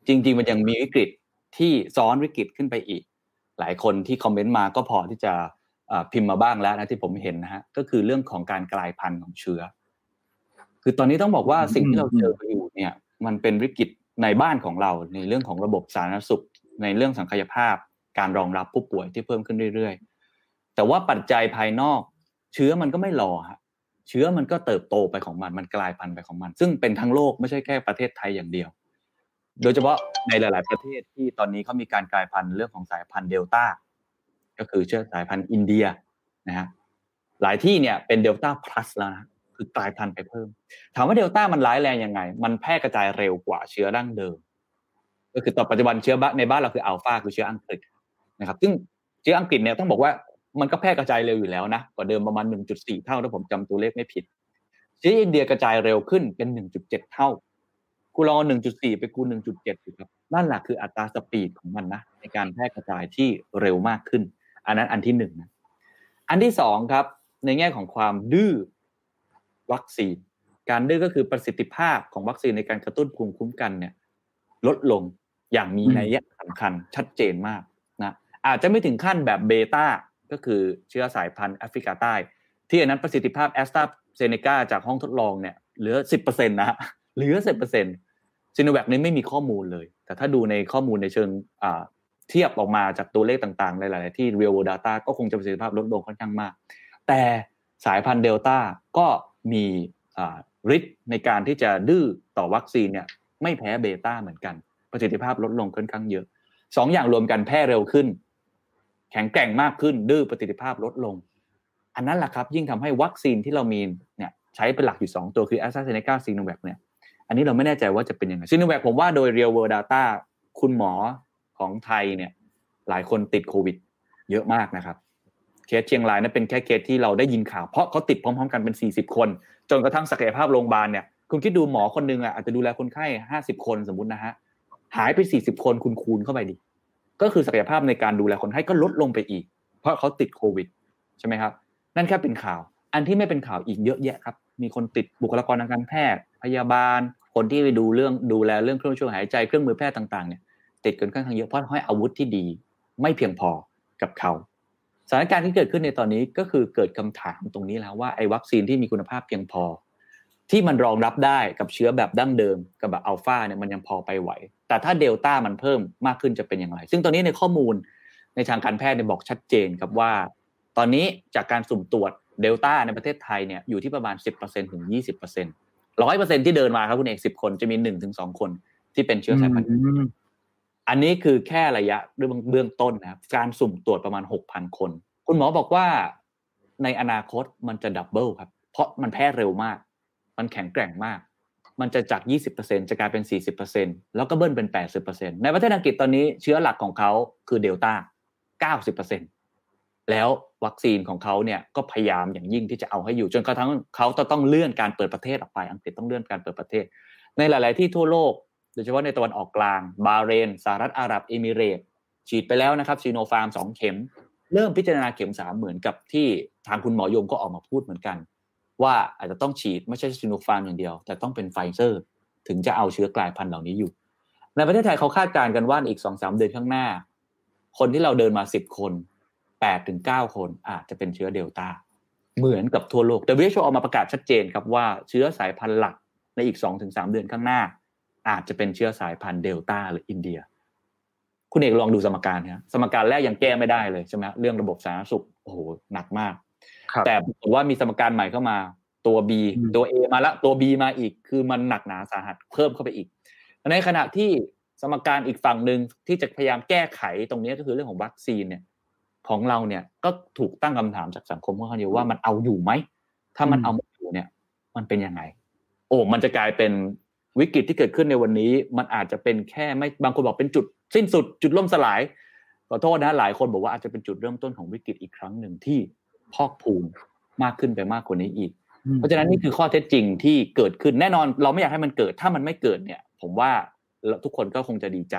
จริง ๆ มันยังมีวิกฤตที่ซ้อนวิกฤตขึ้นไปอีก หลายคนที่คอมเมนต์มาก็พอที่จะพิมพ์มาบ้างแล้วนะที่ผมเห็นนะฮะก็คือเรื่องของการกลายพันธุ์ของเชื้อ คือตอนนี้ต้องบอกว่าสิ่งที่เราเจออยู่เนี่ย มันเป็นวิกฤตในบ้านของเราในเรื่องของระบบสาธารณสุข ในเรื่องสังคายภาพ การรองรับผู้ป่วยที่เพิ่มขึ้นเรื่อย ๆ แต่ว่าปัจจัยภายนอก เชื้อมันก็ไม่รอฮะ เชื้อมันก็เติบโตไปของมันมันกลายพันธุ์ไปของมัน ซึ่งเป็นทั้งโลกไม่ใช่แค่ประเทศไทยอย่างเดียว โดยเฉพาะในหลาย ๆ ประเทศที่ตอนนี้เขามีการกลายพันธุ์เรื่องของสายพันธุ์เดลต้าก็คือเชื้อสายพันธุ์อินเดียนะฮะหลายที่เนี่ยเป็นเดลต้าพลัสแล้วนะคือกลายพันธุ์ไปเพิ่ม ถามว่าเดลต้ามันร้ายแรงยังไง มันแพร่กระจายเร็วกว่าเชื้อดั้งเดิม ก็คือต่อปัจจุบันเชื้อในบ้านเราคืออัลฟาคือเชื้ออังกฤษนะครับ ซึ่งเชื้ออังกฤษเนี่ยต้องบอกว่า มันก็แพร่กระจายเร็วอยู่แล้วนะกว่าเดิมประมาณ 1.4 เท่าถ้าผมจำตัวเลขไม่ผิดที่อินเดียกระจายเร็วขึ้นเป็น 1.7 เท่ากูลอง 1.4 ไปกู1.7ดูครับนั่นแหละคืออัตราสปีดของมันนะในการแพร่กระจายที่เร็วมากขึ้น อันนั้นอันที่หนึ่งนะอันที่สองครับ ในแง่ของความดื้อวัคซีน การดื้อก็คือประสิทธิภาพของวัคซีนในการกระตุ้นภูมิคุ้มกันเนี่ย ลดลงอย่างมีนัยสำคัญชัดเจนมากนะอาจจะไม่ถึงขั้นแบบเบต้า ก็คือเชื้อสายพันธุ์แอฟริกาใต้ ที่อันนั้นประสิทธิภาพแอสตราเซเนกาจากห้องทดลองเนี่ยเหลือสิบเปอร์เซ็นต์นะเหลือสิบเปอร์เซ็นต์ซีโนแวคนี้ไม่มีข้อมูลเลย แต่ถ้าดูในข้อมูลในเชิงเทียบออกมาจากตัวเลขต่างๆ หลายๆที่ real world data ก็คงจะประสิทธิภาพลดลงค่อนข้างมาก แต่สายพันธุ์เดลต้าก็มีฤทธิ์ในการที่จะดื้อต่อวัคซีนเนี่ยไม่แพ้เบต้าเหมือนกัน ประสิทธิภาพลดลงค่อนข้างเยอะสองอย่างรวมกันแพร่เร็วขึ้น แข็งแกร่งมากขึ้นดื้อประสิทธิภาพลดลง อันนั้นแหละครับ ยิ่งทำให้วัคซีนที่เรามีเนี่ยใช้เป็นหลักอยู่ 2 ตัวคือแอสตราเซเนกาซีโนแวคเนี่ยอันนี้เราไม่แน่ใจว่าจะเป็นยังไงซีโนแวคผมว่าโดย real world data คุณหมอของไทยเนี่ย หลายคนติดโควิด เยอะมากนะครับเคสเชียงรายนั้นเป็นแค่เคสที่เราได้ยินข่าวเพราะเขาติดพร้อมๆกันเป็น 40 คน จนกระทั่งศักยภาพโรงพยาบาลเนี่ยคุณคิดดูหมอคนนึงอะอาจจะดูแลคนไข้ 50 คนสมมตินะฮะหายไป 40 คนคุณคูณเข้าไปดิ ก็คือศักยภาพในการดูแลคนไข้ก็ลดลงไปอีก เพราะเขาติดโควิดใช่ไหมครับ นั่นแค่เป็นข่าว อันที่ไม่เป็นข่าวอีกเยอะแยะครับ มีคนติดบุคลากรทางการแพทย์ พยาบาล คนที่ไปดูเรื่องดูแลเรื่องเครื่องช่วยหายใจเครื่องมือแพทย์ต่างๆเนี่ยติดกันค่อนข้างเยอะเพราะให้อาวุธที่ดี ไม่เพียงพอกับเขาสถานการณ์ที่เกิดขึ้นในตอนนี้ก็คือเกิดคำถามตรงนี้แล้วว่าไอ้วัคซีนที่มีคุณภาพเพียงพอ ที่มันรองรับได้กับเชื้อแบบดั้งเดิมกับแบบอัลฟาเนี่ยมันยังพอไปไหว แต่ถ้าเดลต้ามันเพิ่มมากขึ้นจะเป็นอย่างไร ซึ่งตอนนี้ในข้อมูลในทางการแพทย์เนี่ยบอกชัดเจนครับว่า ตอนนี้จากการสุ่มตรวจเดลต้าในประเทศไทยเนี่ยอยู่ที่ประมาณ 10%ถึง 20%ร้อยเปอร์เซ็นที่เดินมาครับคุณเอกสิบคนจะมีหนึ่งถึงสองคนที่เป็นเชื้อสายพันธุ์อันนี้คือแค่ระยะเรื่องเบื้องต้นนะครับ การสุ่มตรวจประมาณหกพันคน คุณหมอบอกว่าในอนาคตมันจะ double ครับ เพราะมันแพร่เร็วมาก มันแข็งแกร่งมาก มันจะจาก 20%จะกลายเป็น 40%แล้วก็เบิ้ลเป็น 80%ในประเทศอังกฤษตอนนี้เชื้อหลักของเขาคือเดลต้า 90%แล้ววัคซีนของเขาเนี่ยก็พยายามอย่างยิ่งที่จะเอาให้อยู่ จนกระทั่งเขาต้องเลื่อนการเปิดประเทศออกไป อังกฤษต้องเลื่อนการเปิดประเทศ ในหลาย ๆ ที่ทั่วโลก โดยเฉพาะในตะวันออกกลาง บาเรนสหรัฐอาหรับเอมิเรตฉีดไปแล้วนะครับซีโนฟาร์มสองเข็ม เริ่มพิจารณาเข็มสามเหมือนกับที่ทางคุณหมอยงก็ออกมาพูดเหมือนกัน ว่าอาจจะต้องฉีดไม่ใช่ซีโนฟาร์มอย่างเดียว แต่ต้องเป็นไฟเซอร์ ถึงจะเอาเชื้อกลายพันธุ์เหล่านี้อยู่ ในประเทศไทยเขาคาดการณ์กันว่าอีกสองสามเดือนข้างหน้า คนที่เราเดินมาสิบคนแปดถึงเก้าคนอาจจะเป็นเชื้อเดลต้าเหมือนกับทั่วโลกแต่วิชออกมาประกาศชัดเจนครับว่าเชื้อสายพันธุ์หลักในอีกสองถึงสามเดือนข้างหน้า อาจจะเป็นเชื้อสายพันธุ์เดลต้าหรืออินเดีย คุณเอกลองดูสมการนะสมการแรกยังแก้ไม่ได้เลยใช่ไหมเรื่องระบบสาธารณสุขโอ้โหหนักมาก แต่ผมว่ามีสมการใหม่เข้ามาตัว B ตัว A มาละตัว B มาอีก คือมันหนักหนาสาหัสเพิ่มเข้าไปอีก ในขณะที่สมการอีกฝั่งหนึ่งที่จะพยายามแก้ไขตรงนี้ก็คือเรื่องของวัคซีนเนี่ยของเราเนี่ยก็ถูกตั้งคำถามจากสังคมค่อนข้างเยอะว่ามันเอาอยู่ไหมถ้ามันเอาไม่อยู่เนี่ย มันเป็นยังไง โอ้มันจะกลายเป็นวิกฤตที่เกิดขึ้นในวันนี้ มันอาจจะเป็นแค่ไม่บางคนบอกเป็นจุด สิ้นสุดจุดล่มสลายขอโทษนะหลายคนบอกว่าอาจจะเป็นจุดเริ่มต้นของวิกฤตอีกครั้งหนึ่งที่ พอกพูนมากขึ้นไปมากกว่านี้อีก เพราะฉะนั้นนี่คือข้อเท็จจริงที่เกิดขึ้นแน่นอน เราไม่อยากให้มันเกิดถ้ามันไม่เกิดเนี่ย ผมว่าทุกคนก็คงจะดีใจ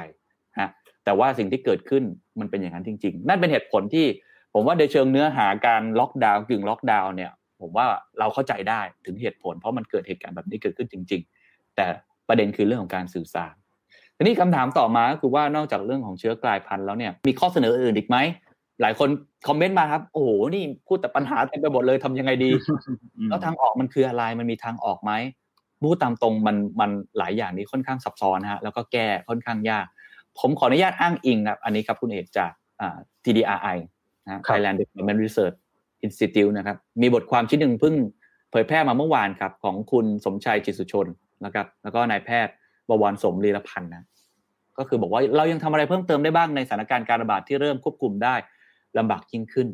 ฮะแต่ว่าสิ่งที่เกิดขึ้นมันเป็นอย่างนั้นจริง ๆ นั่นเป็นเหตุผลที่ผมว่าในเชิงเนื้อหาการล็อกดาวน์กึ่งล็อกดาวน์เนี่ยผมว่าเราเข้าใจได้ถึงเหตุผล เพราะมันเกิดเหตุการณ์แบบนี้เกิดขึ้นจริง ๆ แต่ประเด็นคือเรื่องของการสื่อสารทีนี้คำถามต่อมาก็คือว่านอกจากเรื่องของเชื้อกลายพันธุ์แล้วเนี่ยมีข้อเสนออื่นอีกไหม หลายคนคอมเมนต์มาครับ โอ้โหนี่พูดแต่ปัญหาเต็มไปหมดเลยทำยังไงดี แล้วทางออกมันคืออะไรมันมีทางออกไหมพูดตามตรงมันมันหลายอย่างนี้ค่อนข้างซับซ้อนฮะแล้วก็แก้ค่อนข้างยาก ผมขออนุญาตอ้างอิงครับอันนี้ครับคุณเอกจากอ่า TDRI นะ Thailand Development Research Institute นะครับ มีบทความชิ้นหนึ่งเพิ่งเผยแพร่มาเมื่อวานครับ ของคุณสมชัยจิตสุชนนะครับ แล้วก็นายแพทย์บวรสมลีรพันธ์นะก็คือบอกว่าเรายังทำอะไรเพิ่มเติมได้บ้างในสถานการณ์การระบาดที่เริ่มควบคุมได้ ลำบากยิ่งขึ้น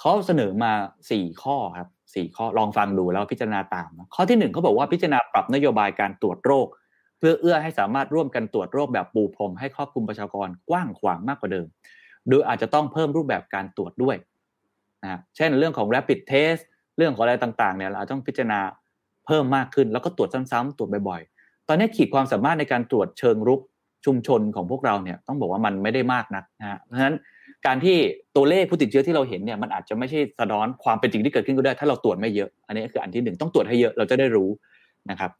เขาเสนอมาสี่ข้อครับสี่ข้อลองฟังดูแล้วพิจารณาตาม ข้อที่หนึ่งเขาบอกว่าพิจารณาปรับนโยบายการตรวจโรค เพื่อเอื้อให้สามารถร่วมกันตรวจโรคแบบปูพรมให้ครอบคลุมประชากรกว้างขวางมากกว่าเดิม โดยอาจจะต้องเพิ่มรูปแบบการตรวจด้วยนะเช่นเรื่องของ rapid test เรื่องของอะไรต่างๆเนี่ยเราต้องพิจารณาเพิ่มมากขึ้น แล้วก็ตรวจซ้ำๆตรวจบ่อยๆ ตอนนี้ขีดความสามารถในการตรวจเชิงรุกชุมชนของพวกเราเนี่ยต้องบอกว่ามันไม่ได้มากนักนะฮะเพราะฉะนั้น การที่ตัวเลขผู้ติดเชื้อที่เราเห็นเนี่ยมันอาจจะไม่ใช่สะท้อนความเป็นจริงที่เกิดขึ้นก็ได้ ถ้าเราตรวจไม่เยอะ อันนี้คืออันที่หนึ่งต้องตรวจให้เยอะเราจะได้รู้นะครับ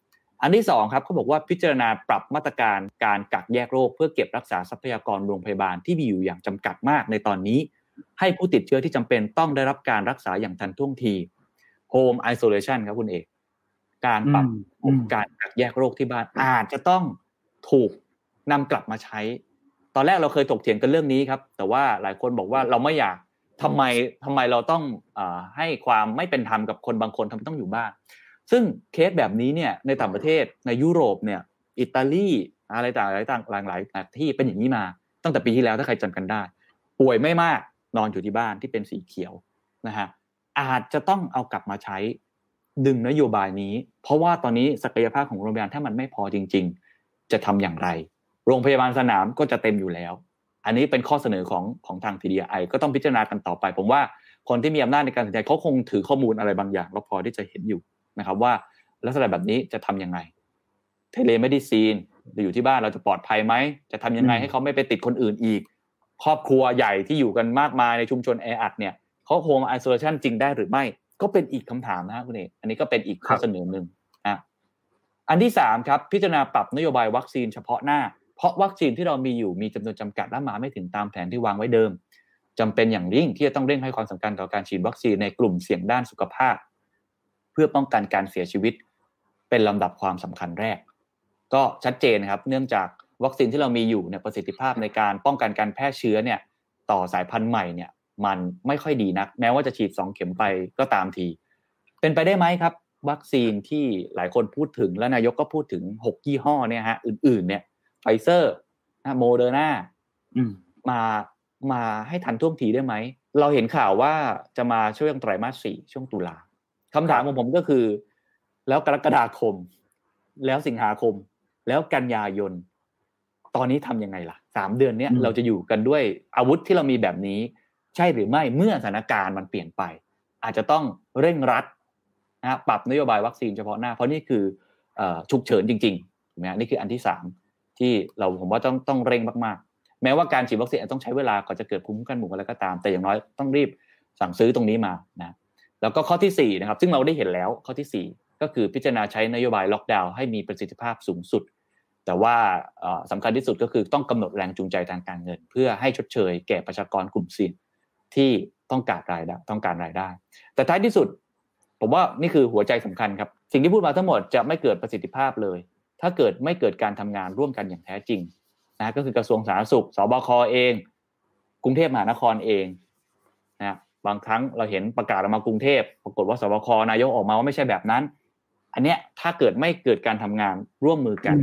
อันที่สองครับเขาบอกว่าพิจารณาปรับมาตรการการกักแยกโรค เพื่อเก็บรักษาทรัพยากรโรงพยาบาลที่มีอยู่อย่างจำกัดมากในตอนนี้ ให้ผู้ติดเชื้อที่จำเป็นต้องได้รับการรักษาอย่างทันท่วงที Home Isolation ครับคุณเอกการปรับการกักแยกโรคที่บ้านอาจจะต้องถูกนำกลับมาใช้ ตอนแรกเราเคยถกเถียงกันเรื่องนี้ครับ แต่ว่าหลายคนบอกว่าเราไม่อยากทำไมทำไมเราต้องอให้ความไม่เป็นธรรมกับคนบางคนทำไมต้องอยู่บ้าน ซึ่งเคสแบบนี้เนี่ยในต่างประเทศในยุโรปเนี่ย อิตาลีอะไรต่างๆหลายต่างหลายที่เป็นอย่างนี้มา ตั้งแต่ปีที่แล้วถ้าใครจำกันได้ ป่วยไม่มากนอนอยู่ที่บ้านที่เป็นสีเขียวนะฮะอาจจะต้องเอากลับมาใช้ดึงนโยบายนี้ เพราะว่าตอนนี้ศักยภาพของโรงพยาบาลถ้ามันไม่พอจริง ๆ จะทำอย่างไร โรงพยาบาลสนามก็จะเต็มอยู่แล้ว อันนี้เป็นข้อเสนอของของทาง TDI ก็ต้องพิจารณากันต่อไป ผมว่าคนที่มีอำนาจในการตัดสินใจเขาคงถือข้อมูลอะไรบางอย่างเราพอที่จะเห็นอยู่นะครับว่าลักษณะแบบนี้จะทํำยังไง เทเลไม่ได้ซีนอยู่ที่บ้านเราจะปลอดภัยไหม จะทำยังไงให้เขาไม่ไปติดคนอื่นอีก ครอบครัวใหญ่ที่อยู่กันมากมายในชุมชนแออัดเนี่ยเขาโฮมไอโซเลชันจริงได้หรือไม่ ก็เป็นอีกคำถามนะครับคุณเอกอันนี้ก็เป็นอีกข้อเสนอหนึ่งนะอันที่สามครับ พิจารณาปรับนโยบายวัคซีนเฉพาะหน้า เพราะวัคซีนที่เรามีอยู่มีจำนวนจำกัดและมาไม่ถึงตามแผนที่วางไว้เดิมจำเป็นอย่างยิ่งที่จะต้องเร่งให้ความสำคัญต่อการฉีดวัคซีนในกลุ่มเสี่ยงด้านสุขภาพ เพื่อป้องกันการเสียชีวิต เป็นลำดับความสำคัญแรก ก็ชัดเจนนะครับ เนื่องจากวัคซีนที่เรามีอยู่เนี่ยประสิทธิภาพในการป้องกันการแพร่เชื้อเนี่ยต่อสายพันธุ์ใหม่เนี่ยมันไม่ค่อยดีนัก แม้ว่าจะฉีดสองเข็มไปก็ตามที เป็นไปได้ไหมครับ วัคซีนที่หลายคนพูดถึงและนายกก็พูดถึงหกยี่ห้อเนี่ยฮะอื่นๆเนี่ย ไฟเซอร์โมเดอร์นามามาให้ทันท่วงทีได้ไหม เราเห็นข่าวว่าจะมาช่วงไตรมาสสี่ช่วงตุลาคำถามของผมก็คือ แล้วกรกฎาคม แล้วสิงหาคม แล้วกันยายน ตอนนี้ทํำยังไงล่ะสามเดือนเนี้ยเราจะอยู่กันด้วยอาวุธที่เรามีแบบนี้ ใช่หรือไม่เมื่อสถานการณ์มันเปลี่ยนไป อาจจะต้องเร่งรัดนะปรับนโยบายวัคซีนเฉพาะหน้า เพราะนี่คือฉุกเฉินจริงๆถูกไหมนี่คืออันที่สาม ที่เราผมว่าต้องต้องเร่งมากๆ แม้ว่าการฉีดวัคซีนต้องใช้เวลาก่อนจะเกิดภูมิคุ้มกันหมู่อะไรก็ตาม แต่อย่างน้อยต้องรีบสั่งซื้อตรงนี้มานะแล้วก็ข้อที่4นะครับซึ่งเราได้เห็นแล้วข้อที่ 4 ก็คือพิจารณาใช้นโยบายล็อกดาวน์ให้มีประสิทธิภาพสูงสุด แต่ว่าสำคัญที่สุดก็คือต้องกำหนดแรงจูงใจทางการเงิน เพื่อให้ชดเชย แก่ประชากรกลุ่มเสี่ยงที่ต้องการรายได้ต้องการรายได้ แต่ท้ายที่สุด ผมว่านี่คือหัวใจสำคัญครับ สิ่งที่พูดมาทั้งหมดจะไม่เกิดประสิทธิภาพเลย ถ้าเกิดไม่เกิดการทำงานร่วมกันอย่างแท้จริงนะก็คือกระทรวงสาธารณสุขสบคเอง กรุงเทพมหานครเองนะบางครั้งเราเห็นประกาศออกมากรุงเทพปรากฏว่าสบคนายกออกมาว่าไม่ใช่แบบนั้น อันเนี้ยถ้าเกิดไม่เกิดการทำงานร่วมมือกัน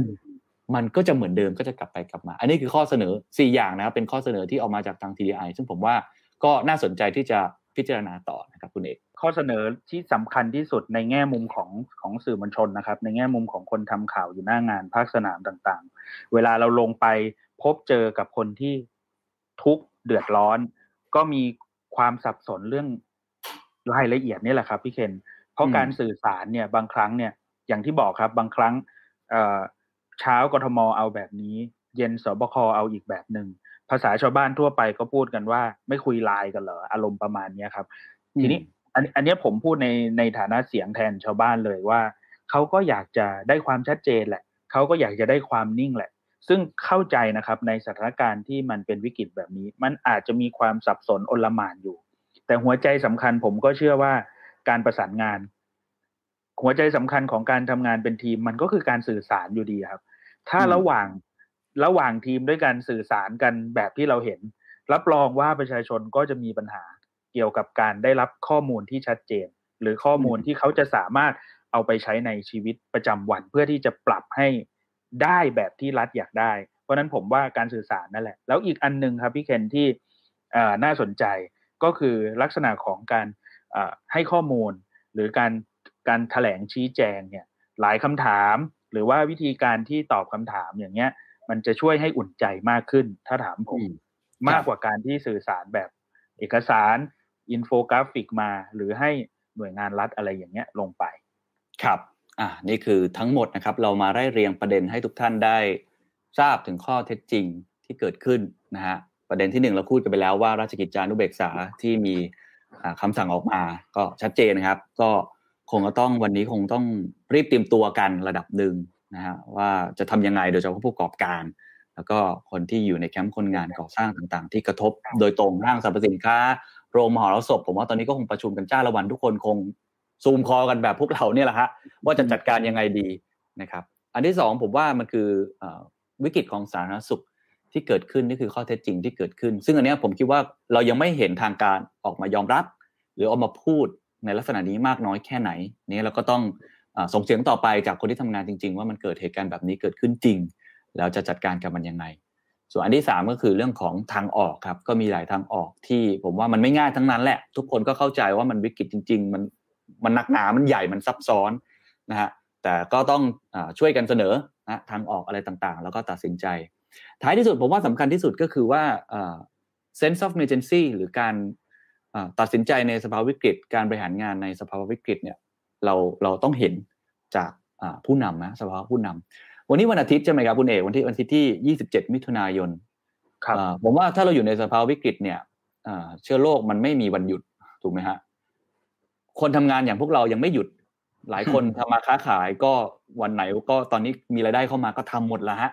มันก็จะเหมือนเดิมก็จะกลับไปกลับมา อันนี้คือข้อเสนอ 4 อย่างนะครับเป็นข้อเสนอที่ออกมาจากทาง TDI ซึ่งผมว่าก็น่าสนใจที่จะพิจารณาต่อนะครับคุณเอก ข้อเสนอที่สำคัญที่สุดในแง่มุมของของสื่อมวลชนนะครับ ในแง่มุมของคนทำข่าวอยู่หน้างานภาคสนามต่างๆ เวลาเราลงไปพบเจอกับคนที่ทุกข์เดือดร้อน ก็มีความสับสนเรื่องรายละเอียดนี่แหละครับพี่เคนเพราะการสื่อสารเนี่ยบางครั้งเนี่ยอย่างที่บอกครับบางครั้งเช้ากทมเอาแบบนี้ เย็นสบคเอาอีกแบบหนึ่งภาษาชาวบ้านทั่วไปก็พูดกันว่า ไม่คุยไลน์กันเหรออารมณ์ประมาณนี้ครับ ทีนี้ อันอันนี้ผมพูดในในฐานะเสียงแทนชาวบ้านเลยว่าเขาก็อยากจะได้ความชัดเจนแหละเขาก็อยากจะได้ความนิ่งแหละ ซึ่งเข้าใจนะครับในสถานการณ์ที่มันเป็นวิกฤตแบบนี้ มันอาจจะมีความสับสนอนลมานอยู่ แต่หัวใจสำคัญผมก็เชื่อว่าการประสานงาน หัวใจสำคัญของการทำงานเป็นทีมมันก็คือการสื่อสารอยู่ดีครับ ถ้าระหว่างระหว่างทีมด้วยการสื่อสารกันแบบที่เราเห็น รับรองว่าประชาชนก็จะมีปัญหา เกี่ยวกับการได้รับข้อมูลที่ชัดเจน หรือข้อมูลที่เขาจะสามารถเอาไปใช้ในชีวิตประจำวัน เพื่อที่จะปรับให้ได้แบบที่รัฐอยากได้ เพราะนั้นผมว่าการสื่อสารนั่นแหละ แล้วอีกอันนึงครับพี่เคนที่น่าสนใจก็คือลักษณะของการให้ข้อมูล หรือการการแถลงชี้แจงเนี่ยหลายคำถามหรือว่าวิธีการที่ตอบคำถามอย่างเงี้ย มันจะช่วยให้อุ่นใจมากขึ้น ถ้าถามผมมากกว่าการที่สื่อสารแบบเอกสาร อินโฟกราฟิกมา หรือให้หน่วยงานรัฐอะไรอย่างเงี้ยลงไป ครับอ่านี่คือทั้งหมดนะครับ เรามาไล่เรียงประเด็นให้ทุกท่านได้ ทราบถึงข้อเท็จจริงที่เกิดขึ้นนะฮะประเด็นที่หนึ่งเราพูดกันไปแล้วว่าราชกิจจานุเบกษาที่มีคำสั่งออกมาก็ชัดเจนนะครับ ก็คงก็ต้องวันนี้คงต้องรีบเตรียมตัวกันระดับหนึ่งนะฮะว่าจะทำยังไงโดยเฉพาะผู้ประกอบการ แล้วก็คนที่อยู่ในแคมป์คนงานก่อสร้างต่างๆ ที่กระทบโดยตรงห้างสรรพสินค้า โรงมหรสพผมว่าตอนนี้ก็คงประชุมกันจ้าละวันทุกคนคงซูมคอกันแบบพวกเราเนี่ยแหละฮะว่าจะจัดการยังไงดีนะครับ อันที่สองผมว่ามันคือวิกฤตของสาธารณสุขที่เกิดขึ้นนี่คือข้อเท็จจริงที่เกิดขึ้น ซึ่งอันนี้ผมคิดว่าเรายังไม่เห็นทางการออกมายอมรับ หรือออกมาพูดในลักษณะนี้มากน้อยแค่ไหนนี่เราก็ต้องส่งเสียงต่อไปจากคนที่ทำงานจริง ๆ ว่ามันเกิดเหตุการณ์แบบนี้เกิดขึ้นจริง แล้วจะจัดการกับมันยังไง ส่วนอันที่สามก็คือเรื่องของทางออกครับก็มีหลายทางออกที่ผมว่ามันไม่ง่ายทั้งนั้นแหละ ทุกคนก็เข้าใจว่ามันวิกฤตจริง ๆ มันมันหนักหนามันใหญ่มันซับซ้อนนะฮะแต่ก็ต้องอช่วยกันเสนอนะทางออกอะไรต่างๆ แล้วก็ตัดสินใจ ท้ายที่สุดผมว่าสำคัญที่สุดก็คือว่า sense of emergency หรือการตัดสินใจในสภาวะวิกฤต การบริหารงานในสภาวะวิกฤตเนี่ยเราเราต้องเห็นจากผู้นำนะสภาวะผู้นำ วันนี้วันอาทิตย์ใช่ไหมครับคุณเอกวันที่วันอาทิตย์ที่ 27 มิถุนายนครับผมว่าถ้าเราอยู่ในสภาวะวิกฤตเนี่ยเชื้อโรคมันไม่มีวันหยุดถูกไหมฮะคนทำงานอย่างพวกเรายังไม่หยุด หลายคนทำมาค้าขายก็วันไหนก็ตอนนี้มีรายได้เข้ามาก็ทำหมดแล้วฮะ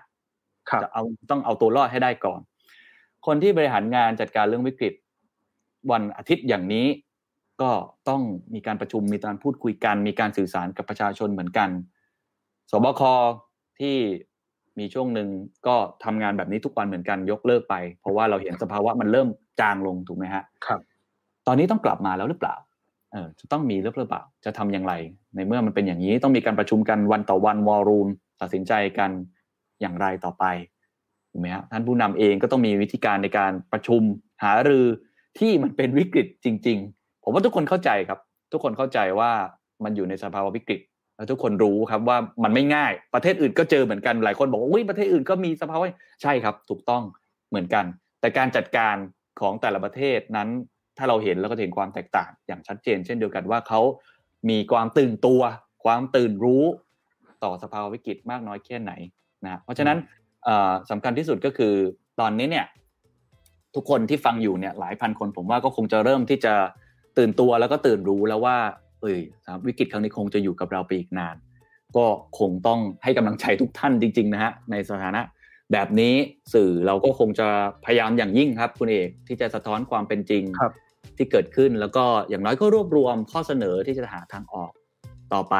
จะเอาต้องเอาตัวรอดให้ได้ก่อน คนที่บริหารงานจัดการเรื่องวิกฤต วันอาทิตย์อย่างนี้ก็ต้องมีการประชุมมีการพูดคุยกัน มีการสื่อสารกับประชาชนเหมือนกัน สบค ที่มีช่วงหนึ่งก็ทำงานแบบนี้ทุกวันเหมือนกันยกเลิกไป เพราะว่าเราเห็นสภาวะมันเริ่มจางลงถูกไหมฮะครับ ตอนนี้ต้องกลับมาแล้วหรือเปล่าเออจะต้องมีหรือเปล่าจะทำอย่างไร ในเมื่อมันเป็นอย่างนี้ต้องมีการประชุมกันวันต่อวันวอรูมตัดสินใจกันอย่างไรต่อไปถูกไหมครับท่านผู้นำเองก็ต้องมีวิธีการในการประชุมหารือที่มันเป็นวิกฤตจริง ๆ ผมว่าทุกคนเข้าใจครับ ทุกคนเข้าใจว่ามันอยู่ในสภาวะวิกฤต แล้วทุกคนรู้ครับว่ามันไม่ง่าย ประเทศอื่นก็เจอเหมือนกันหลายคนบอกว่าอุ้ยประเทศอื่นก็มีสภาวะใช่ครับ ถูกต้องเหมือนกัน แต่การจัดการของแต่ละประเทศนั้น ถ้าเราเห็นแล้วก็เห็นความแตกต่างอย่างชัดเจน เช่นเดียวกันว่าเขามีความตื่นตัว ความตื่นรู้ต่อสภาวะวิกฤตมากน้อยแค่ไหนนะเพราะฉะนั้นสำคัญที่สุดก็คือตอนนี้เนี่ย ทุกคนที่ฟังอยู่เนี่ยหลายพันคนผมว่าก็คงจะเริ่มที่จะตื่นตัวแล้วก็ตื่นรู้แล้วว่า เอ้ยวิกฤตครั้งนี้คงจะอยู่กับเราไปอีกนาน ก็คงต้องให้กำลังใจทุกท่านจริง ๆ นะฮะในสถานะ แบบนี้สื่อเราก็คงจะพยายามอย่างยิ่งครับคุณเอกที่จะสะท้อนความเป็นจริงที่เกิดขึ้นแล้วก็อย่างน้อยก็รวบรวมข้อเสนอที่จะหาทางออกต่อไป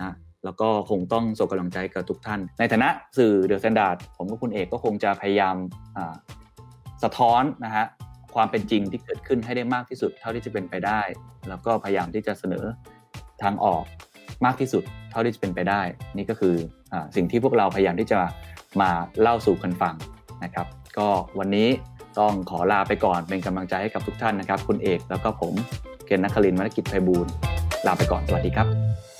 นะแล้วก็คงต้องส่งกำลังใจกับทุกท่าน ในฐานะสื่อเดอะสแตนดาร์ดผมกับคุณเอกก็คงจะพยายามสะท้อนนะฮะ ความเป็นจริงที่เกิดขึ้นให้ได้มากที่สุด เท่าที่จะเป็นไปได้ แล้วก็พยายามที่จะเสนอทางออกมากที่สุด เท่าที่จะเป็นไปได้ นี่ก็คืออสิ่งที่พวกเราพยายามที่จะมาเล่าสู่กันฟังนะครับ ก็วันนี้ต้องขอลาไปก่อนเป็นกำลังใจให้กับทุกท่านนะครับ คุณเอกแล้วก็ผมเกณฑ์นักคลินวรกิจไพบูลลาไปก่อนสวัสดีครับ